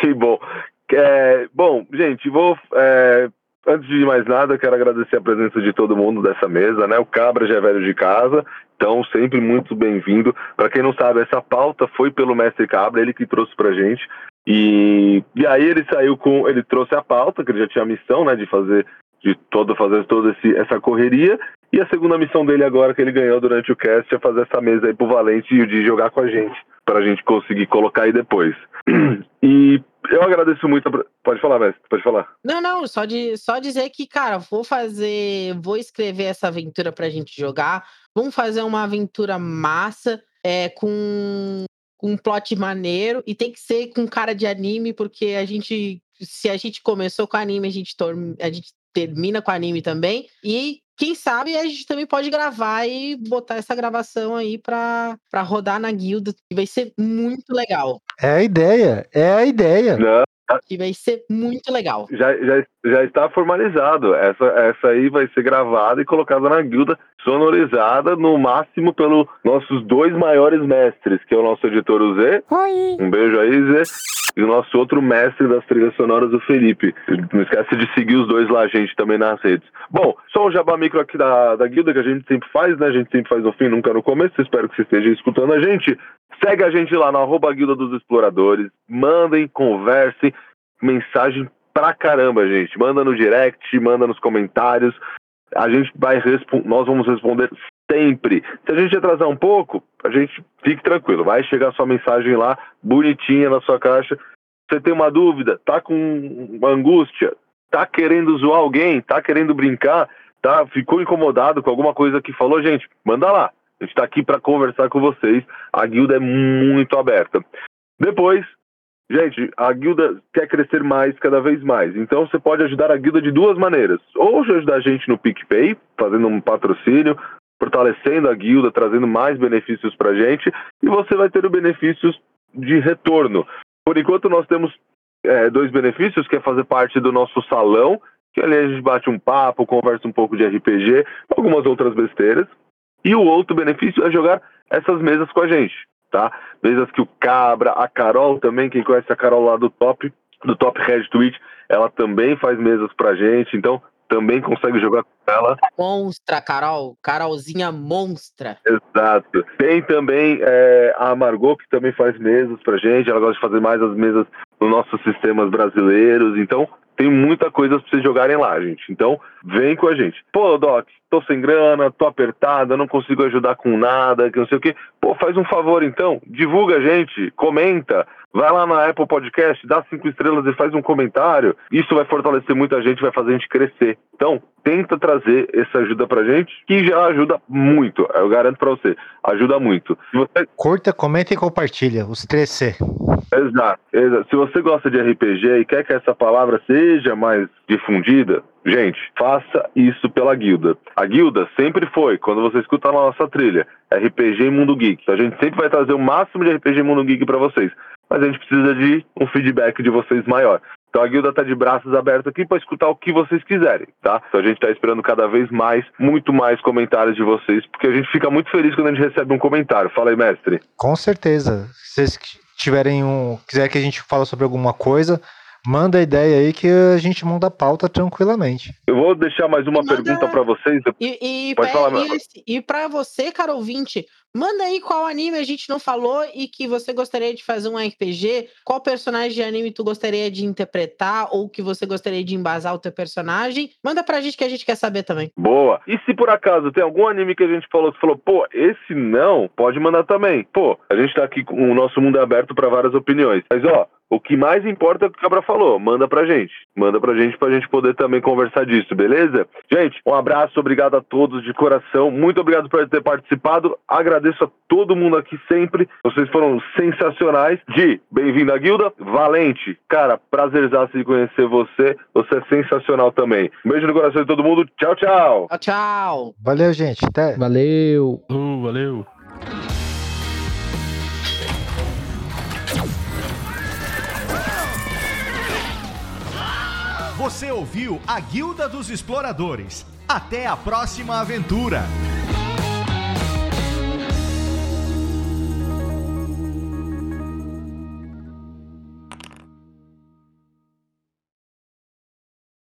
Que bom. É, bom, gente, vou. é, antes de mais nada, quero agradecer a presença de todo mundo dessa mesa, né? O Cabra já é velho de casa, então sempre muito bem-vindo. Para quem não sabe, essa pauta foi pelo Mestre Cabra, ele que trouxe pra gente. E, e aí ele saiu com. Ele trouxe a pauta, que ele já tinha a missão, né? De fazer. De todo, fazer toda essa correria. E a segunda missão dele agora, que ele ganhou durante o cast, é fazer essa mesa aí pro Valente e o de jogar com a gente. Pra gente conseguir colocar aí depois. (clears throat) E eu agradeço muito. a Pode falar, mestre, pode falar. Não, não, só, de, só dizer que, cara, vou fazer. Vou escrever essa aventura pra gente jogar. Vamos fazer uma aventura massa, é, com, com um plot maneiro. E tem que ser com cara de anime, porque a gente. Se a gente começou com anime, a gente, a gente termina com anime também. E quem sabe a gente também pode gravar e botar essa gravação aí pra, pra rodar na guilda. Que vai ser muito legal. É a ideia, é a ideia. Não, Que vai ser muito legal. já, já, já está formalizado. Essa, essa aí vai ser gravada e colocada na guilda, sonorizada no máximo pelos nossos dois maiores mestres, que é o nosso editor o Zé. Um beijo aí, Zé. E o nosso outro mestre das trilhas sonoras, o Felipe. Não esquece de seguir os dois lá, gente, também nas redes. Bom, só um jabá micro aqui da, da guilda que a gente sempre faz, né? A gente sempre faz no fim, nunca no começo. Espero que você esteja escutando a gente. Segue a gente lá no arroba Guilda dos Exploradores. Mandem, conversem. Mensagem pra caramba, gente. Manda no direct, manda nos comentários. A gente vai nós vamos responder sempre. Se a gente atrasar um pouco, a gente fique tranquilo. Vai chegar sua mensagem lá, bonitinha na sua caixa. Você tem uma dúvida, tá com uma angústia, tá querendo zoar alguém, tá querendo brincar, tá ficou incomodado com alguma coisa que falou, gente, manda lá. A gente está aqui para conversar com vocês. A guilda é muito aberta. Depois, gente, a guilda quer crescer mais, cada vez mais. Então você pode ajudar a guilda de duas maneiras. Ou ajudar a gente no PicPay, fazendo um patrocínio, fortalecendo a guilda, trazendo mais benefícios para a gente. E você vai ter os benefícios de retorno. Por enquanto, nós temos é, dois benefícios, que é fazer parte do nosso salão, que ali a gente bate um papo, conversa um pouco de RPG, algumas outras besteiras. E o outro benefício é jogar essas mesas com a gente, tá? Mesas que o Cabra, a Carol também, quem conhece a Carol lá do Top, do Top Red Twitch, ela também faz mesas pra gente, então também consegue jogar com ela. Monstra, Carol. Carolzinha monstra. Exato. Tem também é, a Margot, que também faz mesas pra gente. Ela gosta de fazer mais as mesas nos nossos sistemas brasileiros. Então, tem muita coisa pra vocês jogarem lá, gente. Então, vem com a gente. Pô, Doc, tô sem grana, tô apertada, não consigo ajudar com nada, que não sei o quê. Pô, faz um favor então, divulga a gente, comenta, vai lá na Apple Podcast, dá cinco estrelas e faz um comentário. Isso vai fortalecer muita gente, vai fazer a gente crescer. Então, tenta trazer essa ajuda pra gente, que já ajuda muito. Eu garanto pra você, ajuda muito. Você... Curta, comenta e compartilha, os 3C. Exato, exato. Se você gosta de RPG e quer que essa palavra seja mais difundida, gente, faça isso pela guilda. A guilda sempre foi, quando você escuta a nossa trilha, RPG Mundo Geek. A gente sempre vai trazer o máximo de RPG Mundo Geek para vocês. Mas a gente precisa de um feedback de vocês maior. Então a guilda está de braços abertos aqui para escutar o que vocês quiserem, tá? Então a gente está esperando cada vez mais, muito mais comentários de vocês, porque a gente fica muito feliz quando a gente recebe um comentário. Fala aí, mestre. Com certeza. Se vocês tiverem um, quiser que a gente fale sobre alguma coisa, Manda a ideia aí que a gente manda a pauta tranquilamente. Eu vou deixar mais uma manda... pergunta para vocês. E, e, Pode falar, para você, cara ouvinte, manda aí qual anime a gente não falou e que você gostaria de fazer um RPG. Qual personagem de anime tu gostaria de interpretar ou que você gostaria de embasar o teu personagem. Manda pra gente que a gente quer saber também. Boa. E se por acaso tem algum anime que a gente falou que falou, pô, esse não, pode mandar também. Pô, a gente tá aqui com o nosso mundo aberto para várias opiniões. Mas ó, o que mais importa é o que o Cabra falou. Manda pra gente. Manda pra gente pra gente poder também conversar disso, beleza? Gente, um abraço, obrigado a todos de coração. Muito obrigado por ter participado. Agradeço a todo mundo aqui sempre. Vocês foram sensacionais. Di, bem-vindo à guilda. Valente, cara, prazerzaço de conhecer você. Você é sensacional também. Um beijo no coração de todo mundo. Tchau, tchau. Tchau, tchau. Valeu, gente. Até. Valeu. Uh, valeu. Você ouviu a Guilda dos Exploradores. Até a próxima aventura!